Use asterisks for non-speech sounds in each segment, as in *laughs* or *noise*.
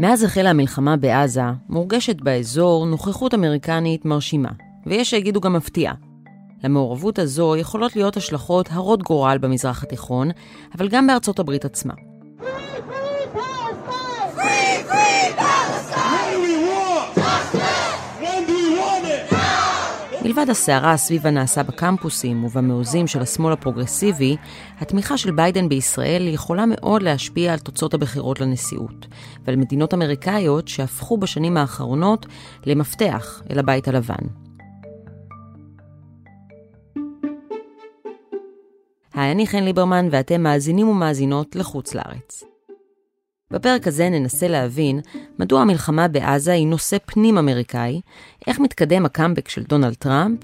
מאז החלה המלחמה בעזה, מורגשת באזור נוכחות אמריקנית מרשימה, ויש שיגידו גם מפתיעה. למעורבות הזו יכולות להיות השלכות הרות גורל במזרח התיכון, אבל גם בארצות הברית עצמה. מלבד הסערה סביב הנעשה בקמפוסים ובמעוזים של השמאל הפרוגרסיבי, התמיכה של ביידן בישראל יכולה מאוד להשפיע על תוצאות הבחירות לנשיאות, ועל מדינות אמריקאיות שהפכו בשנים האחרונות למפתח אל הבית הלבן. היי, אני חן ליברמן ואתם מאזינים ומאזינות לחוץ לארץ. בפרק הזה ננסה להבין מדוע המלחמה בעזה היא נושא פנים-אמריקאי, איך מתקדם הקאמבק של דונלד טראמפ,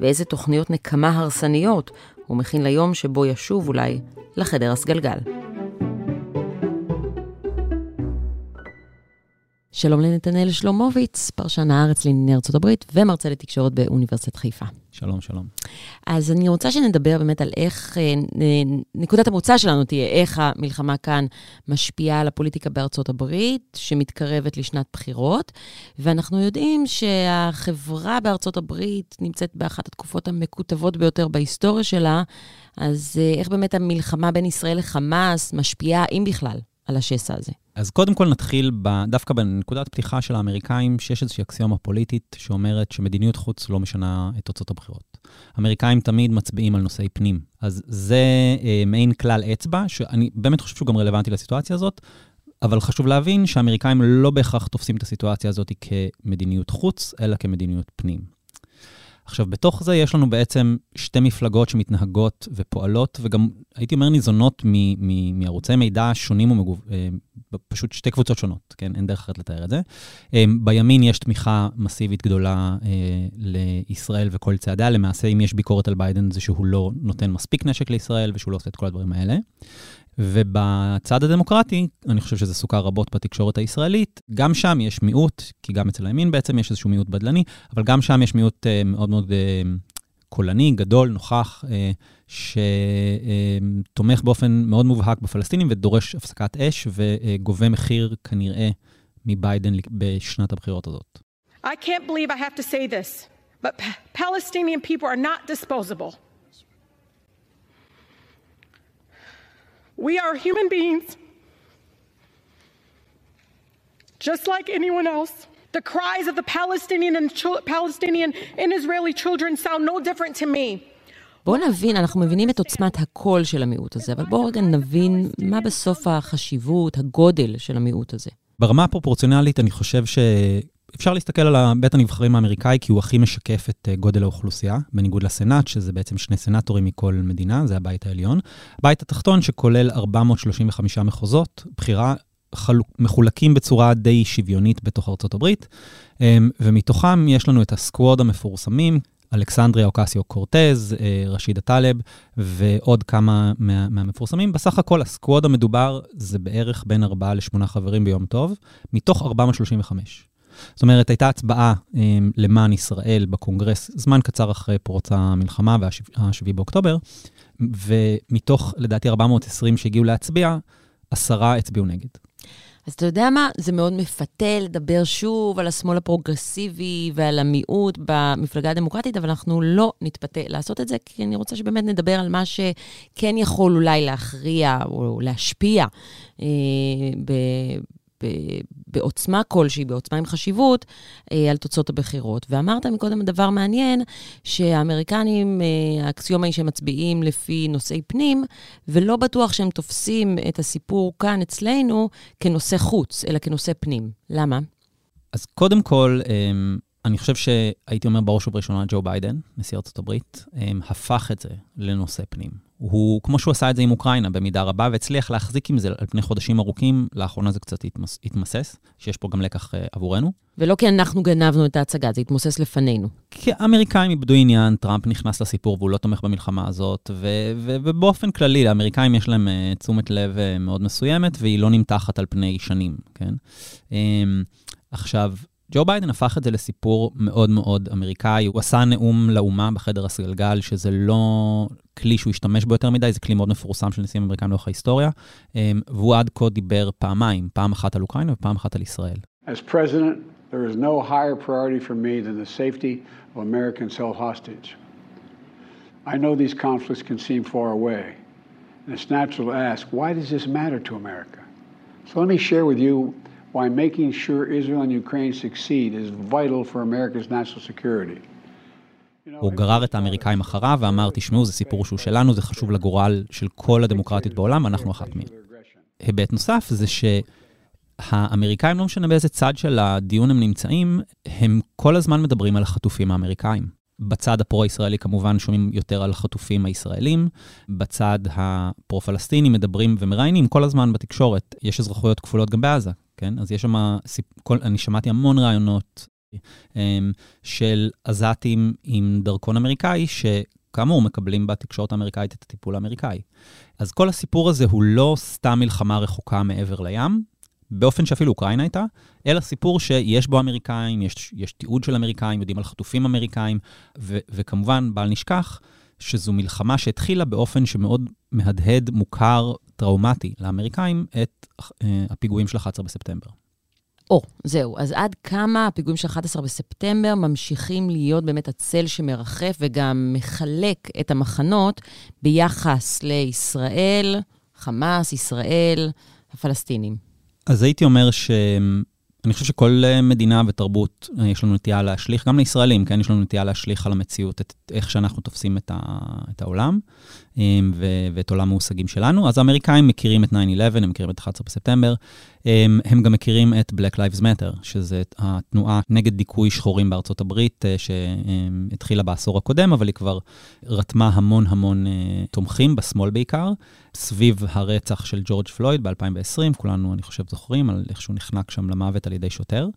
ואיזה תוכניות נקמה הרסניות הוא מכין ליום שבו ישוב אולי לחדר הסגלגל. שלום לנתנאל שלומוביץ, פרשן הארץ לענייני ארצות הברית ומרצה לתקשורת באוניברסיטת חיפה. שלום, שלום. אז אני רוצה שנדבר באמת על איך, אה, נקודת המוצא שלנו תהיה איך המלחמה כאן משפיעה על הפוליטיקה בארצות הברית, שמתקרבת לשנת בחירות, ואנחנו יודעים שהחברה בארצות הברית נמצאת באחת התקופות המקוטבות ביותר בהיסטוריה שלה, אז אה, איך באמת המלחמה בין ישראל לחמאס משפיעה, אם בכלל, על השסע הזה? אז קודם כל נתחיל ב, דווקא בנקודת פתיחה של האמריקאים, שיש איזושהי אקסיומה פוליטית שאומרת שמדיניות חוץ לא משנה את תוצאות הבחירות. האמריקאים תמיד מצביעים על נושאי פנים. אז זה אה, מעין כלל אצבע, שאני באמת חושב שהוא גם רלוונטי לסיטואציה הזאת, אבל חשוב להבין שהאמריקאים לא בהכרח תופסים את הסיטואציה הזאת כמדיניות חוץ, אלא כמדיניות פנים. עכשיו, בתוך זה יש לנו בעצם שתי מפלגות שמתנהגות ופועלות, וגם, הייתי אומר, ניזונות מערוצי מידע שונים ומגוונים, אה, פשוט שתי קבוצות שונות, כן? אין דרך אחרת לתאר את זה. אה, בימין יש תמיכה מסיבית גדולה אה, לישראל וכל צעדיה. למעשה, אם יש ביקורת על ביידן, זה שהוא לא נותן מספיק נשק לישראל ושהוא לא עושה את כל הדברים האלה. ובצד הדמוקרטי, אני חושב שזה סוכר רבות בתקשורת הישראלית, גם שם יש מיעוט, כי גם אצל הימין בעצם יש איזשהו מיעוט בדלני, אבל גם שם יש מיעוט uh, מאוד מאוד uh, קולני, גדול, נוכח, uh, שתומך uh, באופן מאוד מובהק בפלסטינים ודורש הפסקת אש וגובה מחיר כנראה מביידן בשנת הבחירות הזאת. I can't believe I have to say this, but Palestinian people are not disposable. We are human beings, just like anyone else. The cries of the Palestinian and, Palestinian and Israeli children sound no different to me. בואו נבין, אנחנו מבינים את עוצמת הקול של המיעוט הזה, אבל בואו רגע נבין מה בסוף החשיבות, הגודל של המיעוט הזה. ברמה הפרופורציונלית, אני חושב ש... אפשר להסתכל על בית הנבחרים האמריקאי, כי הוא הכי משקף את אה, גודל האוכלוסייה, בניגוד לסנאט, שזה בעצם שני סנאטורים מכל מדינה, זה הבית העליון. הבית התחתון, שכולל 435 מחוזות, בחירה חלוק, מחולקים בצורה די שוויונית בתוך ארצות הברית, אמ, ומתוכם יש לנו את הסקווד המפורסמים, אלכסנדריה אוקסיו קורטז, אה, רשידה טלב ועוד כמה מה, מהמפורסמים. בסך הכל הסקווד המדובר זה בערך בין 4 ל-8 חברים ביום טוב, מתוך 435. זאת אומרת, הייתה הצבעה um, למען ישראל בקונגרס זמן קצר אחרי פרוץ המלחמה וה-7 באוקטובר, ומתוך, לדעתי, 420 שהגיעו להצביע, עשרה הצביעו נגד. אז אתה יודע מה? זה מאוד מפתה לדבר שוב על השמאל הפרוגרסיבי ועל המיעוט במפלגה הדמוקרטית, אבל אנחנו לא נתפתה לעשות את זה, כי אני רוצה שבאמת נדבר על מה שכן יכול אולי להכריע או להשפיע אה, בעוצמה כלשהי, בעוצמה עם חשיבות, אה, על תוצאות הבחירות. ואמרת מקודם דבר מעניין, שהאמריקנים, אה, האקסיומה היא שהם מצביעים לפי נושאי פנים, ולא בטוח שהם תופסים את הסיפור כאן אצלנו כנושא חוץ, אלא כנושא פנים. למה? אז קודם כל, אמ, אני חושב שהייתי אומר בראש ובראשונה ג'ו ביידן, נשיא ארצות הברית, אמ, הפך את זה לנושא פנים. הוא, כמו שהוא עשה את זה עם אוקראינה במידה רבה, והצליח להחזיק עם זה על פני חודשים ארוכים, לאחרונה זה קצת התמס, התמסס, שיש פה גם לקח uh, עבורנו. ולא כי אנחנו גנבנו את ההצגה, זה התמוסס לפנינו. כי האמריקאים איבדו עניין, טראמפ נכנס לסיפור והוא לא תומך במלחמה הזאת, ו- ו- ובאופן כללי, לאמריקאים יש להם uh, תשומת לב uh, מאוד מסוימת, והיא לא נמתחת על פני שנים, כן? Um, עכשיו, ג'ו ביידן הפך את זה לסיפור מאוד מאוד אמריקאי. הוא עשה נאום לאומה בחדר הסגלגל, שזה לא, כלי שהוא השתמש בו יותר מדי, זה כלי מאוד מפורסם של נשיאים אמריקאים לאורך ההיסטוריה, והוא עד כה דיבר פעמיים, פעם אחת על אוקראינה ופעם אחת על ישראל. As president, there is no higher priority for me than the safety of Americans held hostage. I know these conflicts can seem far away, and it's natural to ask, why does this matter to America? So let me share with you why making sure Israel and Ukraine succeed is vital for America's national security. הוא גרר את האמריקאים אחריו ואמר, תשמעו, זה סיפור שהוא שלנו, זה חשוב לגורל של כל הדמוקרטיות בעולם, ואנחנו אחת מהן. היבט נוסף זה שהאמריקאים, לא משנה באיזה צד של הדיון הם נמצאים, הם כל הזמן מדברים על החטופים האמריקאים. בצד הפרו-ישראלי כמובן שומעים יותר על החטופים הישראלים, בצד הפרו-פלסטיני מדברים ומראיינים כל הזמן בתקשורת. יש אזרחויות כפולות גם בעזה, כן? אז יש שם, אני שמעתי המון רעיונות אמ, של עזתים עם דרכון אמריקאי, שכאמור מקבלים בתקשורת האמריקאית את הטיפול האמריקאי. אז כל הסיפור הזה הוא לא סתם מלחמה רחוקה מעבר לים, באופן שאפילו אוקראינה הייתה, אלא סיפור שיש בו אמריקאים, יש, יש תיעוד של אמריקאים, יודעים על חטופים אמריקאים, ו, וכמובן, בל נשכח, שזו מלחמה שהתחילה באופן שמאוד מהדהד, מוכר, טראומטי לאמריקאים, את uh, הפיגועים של 11 בספטמבר. או, זהו. אז עד כמה הפיגועים של 11 בספטמבר ממשיכים להיות באמת הצל שמרחף וגם מחלק את המחנות ביחס לישראל, חמאס, ישראל, הפלסטינים? אז הייתי אומר ש... אני חושב שכל מדינה ותרבות, יש לנו נטייה להשליך, גם לישראלים, כן? יש לנו נטייה להשליך על המציאות, את איך שאנחנו תופסים את, ה, את העולם ו, ואת עולם המושגים שלנו. אז האמריקאים מכירים את 9-11, הם מכירים את 11 בספטמבר, הם, הם גם מכירים את Black Lives Matter, שזה התנועה נגד דיכוי שחורים בארצות הברית, אה, שהתחילה בעשור הקודם, אבל היא כבר רתמה המון המון אה, תומכים, בשמאל בעיקר, סביב הרצח של ג'ורג' פלויד ב-2020, כולנו, אני חושב, זוכרים על איך שהוא נחנק שם למוות על ידי שוטר.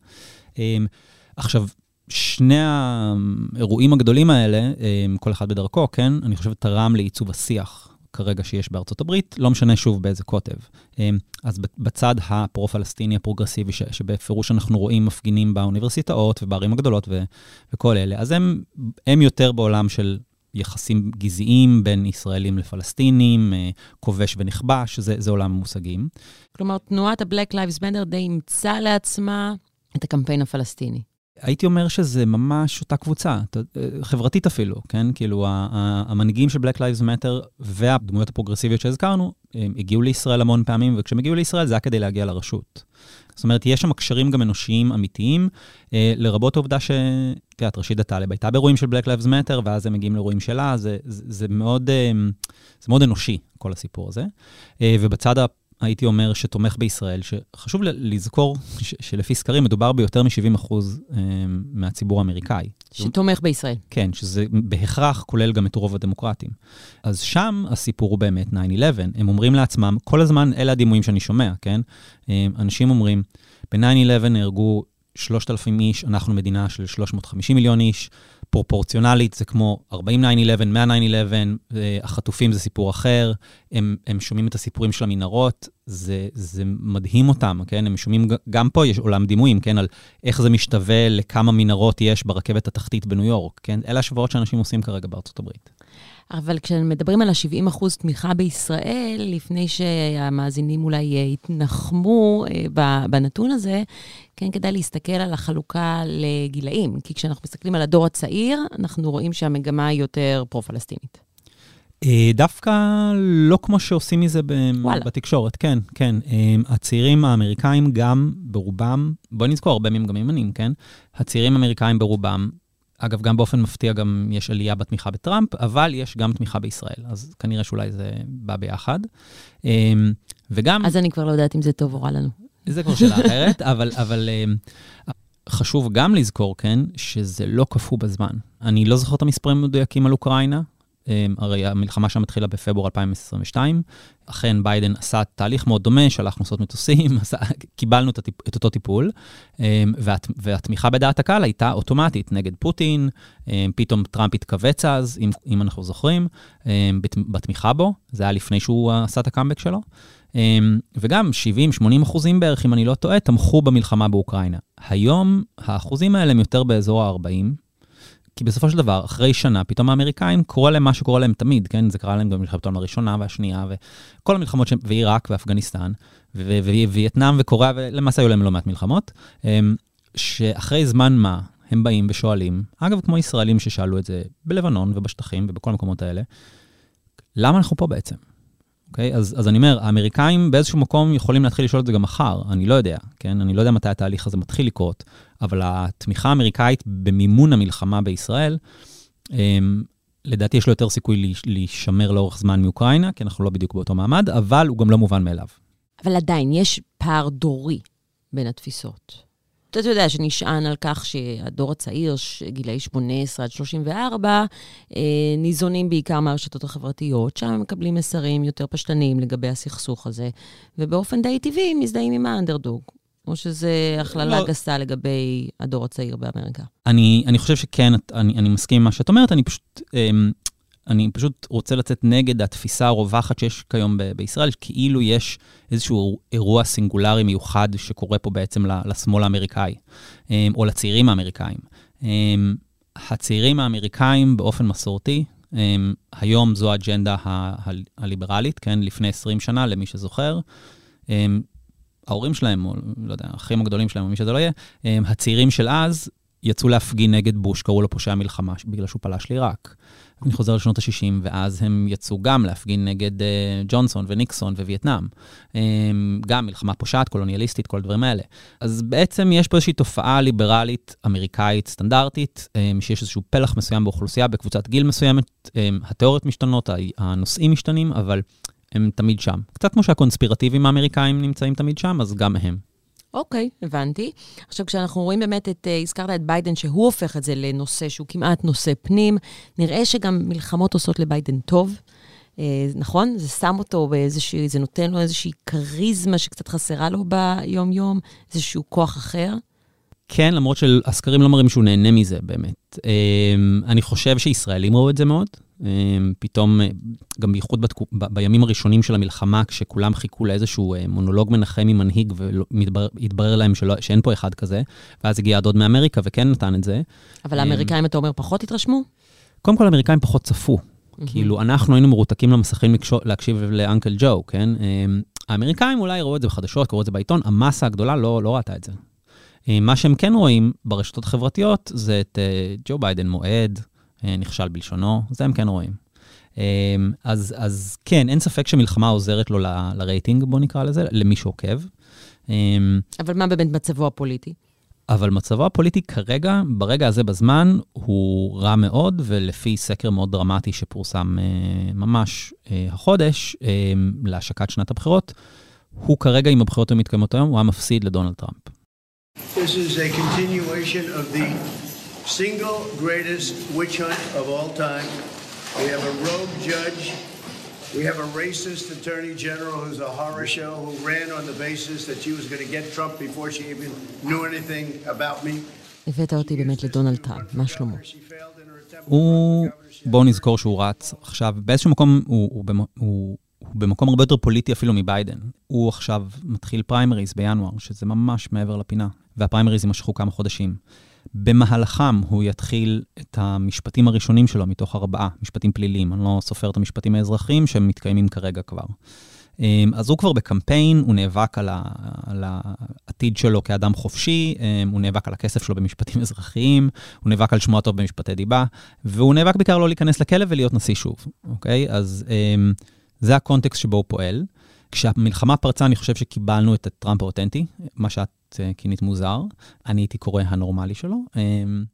עכשיו, שני האירועים הגדולים האלה, כל אחד בדרכו, כן, אני חושב, תרם לעיצוב השיח כרגע שיש בארצות הברית, לא משנה שוב באיזה קוטב. אמ, אז בצד הפרו-פלסטיני הפרוגרסיבי, שבפירוש אנחנו רואים מפגינים באוניברסיטאות ובערים הגדולות ו- וכל אלה, אז הם, הם יותר בעולם של יחסים גזעיים בין ישראלים לפלסטינים, אה, כובש ונכבש, זה, זה עולם המושגים. כלומר, תנועת ה-Black Lives Matter די אימצה לעצמה את הקמפיין הפלסטיני. הייתי אומר שזה ממש אותה קבוצה, חברתית אפילו, כן? כאילו, המנהיגים של Black Lives Matter והדמויות הפרוגרסיביות שהזכרנו, הם הגיעו לישראל המון פעמים, וכשהם הגיעו לישראל זה היה כדי להגיע לרשות. זאת אומרת, יש שם קשרים גם אנושיים אמיתיים, אה, לרבות העובדה ש... את יודעת, רשידה טלב הייתה באירועים של Black Lives Matter, ואז הם מגיעים לאירועים שלה, זה, זה, זה, מאוד, אה, זה מאוד אנושי, כל הסיפור הזה. אה, ובצד הייתי אומר שתומך בישראל, שחשוב לזכור שלפי סקרים מדובר ביותר מ-70% אה, מהציבור האמריקאי. שתומך בישראל. כן, שזה בהכרח כולל גם את רוב הדמוקרטים. אז שם הסיפור הוא באמת 9-11. הם אומרים לעצמם, כל הזמן, אלה הדימויים שאני שומע, כן? אה, אנשים אומרים, ב-9-11 נהרגו 3,000 איש, אנחנו מדינה של 350 מיליון איש, פרופורציונלית זה כמו 40 9-11, 100 9-11, החטופים זה סיפור אחר, הם, הם שומעים את הסיפורים של המנהרות, זה, זה מדהים אותם, כן? הם שומעים, גם פה יש עולם דימויים, כן? על איך זה משתווה לכמה מנהרות יש ברכבת התחתית בניו יורק, כן? אלה השוואות שאנשים עושים כרגע בארצות הברית. אבל כשמדברים על ה-70 אחוז תמיכה בישראל, לפני שהמאזינים אולי יתנחמו אה, בנתון הזה, כן כדאי להסתכל על החלוקה לגילאים. כי כשאנחנו מסתכלים על הדור הצעיר, אנחנו רואים שהמגמה היא יותר פרו-פלסטינית. אה, דווקא לא כמו שעושים מזה וואלה. בתקשורת, כן, כן. אה, הצעירים האמריקאים גם ברובם, בואי נזכור, הרבה מהם גם ימנים, כן? הצעירים האמריקאים ברובם אגב, גם באופן מפתיע גם יש עלייה בתמיכה בטראמפ, אבל יש גם תמיכה בישראל, אז כנראה שאולי זה בא ביחד. אמ, וגם... אז אני כבר לא יודעת אם זה טוב או רע לנו. זה כבר שאלה אחרת, *laughs* אבל, אבל אמ, חשוב גם לזכור, כן, שזה לא קפוא בזמן. אני לא זוכר את המספרים המדויקים על אוקראינה, הרי המלחמה שם התחילה בפברואר 2022. אכן, ביידן עשה תהליך מאוד דומה, שלח נוסעות מטוסים, *laughs* קיבלנו את, הטיפ, את אותו טיפול, אמ, והת, והתמיכה בדעת הקהל הייתה אוטומטית נגד פוטין, אמ, פתאום טראמפ התכווץ אז, אם, אם אנחנו זוכרים, בתמיכה בו, זה היה לפני שהוא עשה את הקאמבק שלו. וגם 70-80 אחוזים בערך, אם אני לא טועה, תמכו במלחמה באוקראינה. היום האחוזים האלה הם יותר באזור ה-40, כי בסופו של דבר, אחרי שנה, פתאום האמריקאים, קורה להם מה שקורה להם תמיד, כן? זה קרה להם גם במלחמת העולם הראשונה והשנייה, וכל המלחמות, ש... ועיראק ואפגניסטן, ווייטנאם וקוריאה, ולמעשה היו להם לא מעט מלחמות, אמ, שאחרי זמן מה, הם באים ושואלים, אגב, כמו ישראלים ששאלו את זה בלבנון ובשטחים ובכל המקומות האלה, למה אנחנו פה בעצם? אוקיי? אז, אז אני אומר, האמריקאים באיזשהו מקום יכולים להתחיל לשאול את זה גם מחר, אני לא יודע, כן? אני לא יודע מתי התהליך הזה מתחיל לקרות, אבל התמיכה האמריקאית במימון המלחמה בישראל, הם, לדעתי יש לו יותר סיכוי להישמר לאורך זמן מאוקראינה, כי אנחנו לא בדיוק באותו מעמד, אבל הוא גם לא מובן מאליו. אבל עדיין, יש פער דורי בין התפיסות. אתה יודע, שנשען על כך שהדור הצעיר, גילאי 18 עד 34, אה, ניזונים בעיקר מהרשתות החברתיות, שם הם מקבלים מסרים יותר פשטניים לגבי הסכסוך הזה, ובאופן די טבעי מזדהים עם האנדרדוג. או שזה הכללה לא. גסה לגבי הדור הצעיר באמריקה? אני, אני חושב שכן, אני, אני מסכים עם מה שאת אומרת, אני פשוט... אמ, אני פשוט רוצה לצאת נגד התפיסה הרווחת שיש כיום ב- בישראל, כאילו יש איזשהו אירוע סינגולרי מיוחד שקורה פה בעצם לשמאל האמריקאי, אמ, או לצעירים האמריקאים. אמ, הצעירים האמריקאים באופן מסורתי, אמ, היום זו האג'נדה ה- הליברלית, כן, לפני 20 שנה, למי שזוכר. ההורים שלהם, או לא יודע, האחים הגדולים שלהם, או מי שזה לא יהיה, הצעירים של אז יצאו להפגין נגד בוש, קראו לו פושע מלחמה, בגלל שהוא פלש לעיראק. אני חוזר לשנות ה-60, ואז הם יצאו גם להפגין נגד uh, ג'ונסון וניקסון ווייטנאם. Um, גם מלחמה פושעת, קולוניאליסטית, כל הדברים האלה. אז בעצם יש פה איזושהי תופעה ליברלית אמריקאית סטנדרטית, um, שיש איזשהו פלח מסוים באוכלוסייה, בקבוצת גיל מסוימת, um, התיאוריות משתנות, הנושאים משתנים, אבל הם תמיד שם. קצת כמו שהקונספירטיבים האמריקאים נמצאים תמיד שם, אז גם הם. אוקיי, הבנתי. עכשיו, כשאנחנו רואים באמת את, uh, הזכרת את ביידן, שהוא הופך את זה לנושא שהוא כמעט נושא פנים, נראה שגם מלחמות עושות לביידן טוב. Uh, נכון? זה שם אותו באיזושהי, זה נותן לו איזושהי כריזמה שקצת חסרה לו ביום-יום, איזשהו כוח אחר. כן, למרות שהסקרים לא מראים שהוא נהנה מזה באמת. Uh, אני חושב שישראלים ראו את זה מאוד. אמ, פתאום, אה, גם בייחוד בתקו, ב, בימים הראשונים של המלחמה, כשכולם חיכו לאיזשהו אה, מונולוג מנחם ממנהיג, והתברר להם שלא, שאין פה אחד כזה, ואז הגיע הדוד מאמריקה וכן נתן את זה. אבל אמ, האמריקאים, אתה אומר, פחות התרשמו? קודם כל, האמריקאים פחות צפו. Mm-hmm. כאילו, אנחנו היינו מרותקים למסכים להקשיב לאנקל ג'ו, כן? אמ, האמריקאים אולי ראו את זה בחדשות, קראו את זה בעיתון, המסה הגדולה לא, לא ראתה את זה. מה שהם כן רואים ברשתות החברתיות זה את uh, ג'ו ביידן מועד, אה, נכשל בלשונו, זה הם כן רואים. אה, אז, אז כן, אין ספק שמלחמה עוזרת לו ל, לרייטינג, בוא נקרא לזה, למי שעוקב. אה, אבל מה באמת מצבו הפוליטי? אבל מצבו הפוליטי כרגע, ברגע הזה בזמן, הוא רע מאוד, ולפי סקר מאוד דרמטי שפורסם ממש החודש, להשקת שנת הבחירות, הוא כרגע, אם הבחירות היו מתקיימות היום, הוא היה מפסיד לדונלד טראמפ. This is a continuation of the single greatest witch hunt of all time. We have a rogue judge. We have a racist attorney general who's a horror show who ran on the basis that she was going to get Trump before she even knew anything about me. הבאת אותי באמת לדונלד טראמפ, מה שלמה? הוא, בואו נזכור שהוא רץ עכשיו, באיזשהו מקום הוא, הוא, הוא, הוא, הוא במקום הרבה יותר פוליטי אפילו מביידן. הוא עכשיו מתחיל פריימריז בינואר, שזה ממש מעבר לפינה, והפריימריז יימשכו כמה חודשים. במהלכם הוא יתחיל את המשפטים הראשונים שלו מתוך ארבעה משפטים פליליים. אני לא סופר את המשפטים האזרחיים שהם מתקיימים כרגע כבר. אמ, אז הוא כבר בקמפיין, הוא נאבק על, ה, על העתיד שלו כאדם חופשי, אמ, הוא נאבק על הכסף שלו במשפטים *laughs* אזרחיים, הוא נאבק על שמו הטוב במשפטי דיבה, והוא נאבק בעיקר לא להיכנס לכלא ולהיות נשיא שוב, אוקיי? אז אמ, זה הקונטקסט שבו הוא פועל. כשהמלחמה פרצה, אני חושב שקיבלנו את הטראמפ האותנטי, מה שאת אה, כינית מוזר, אני הייתי קורא הנורמלי שלו, אמ,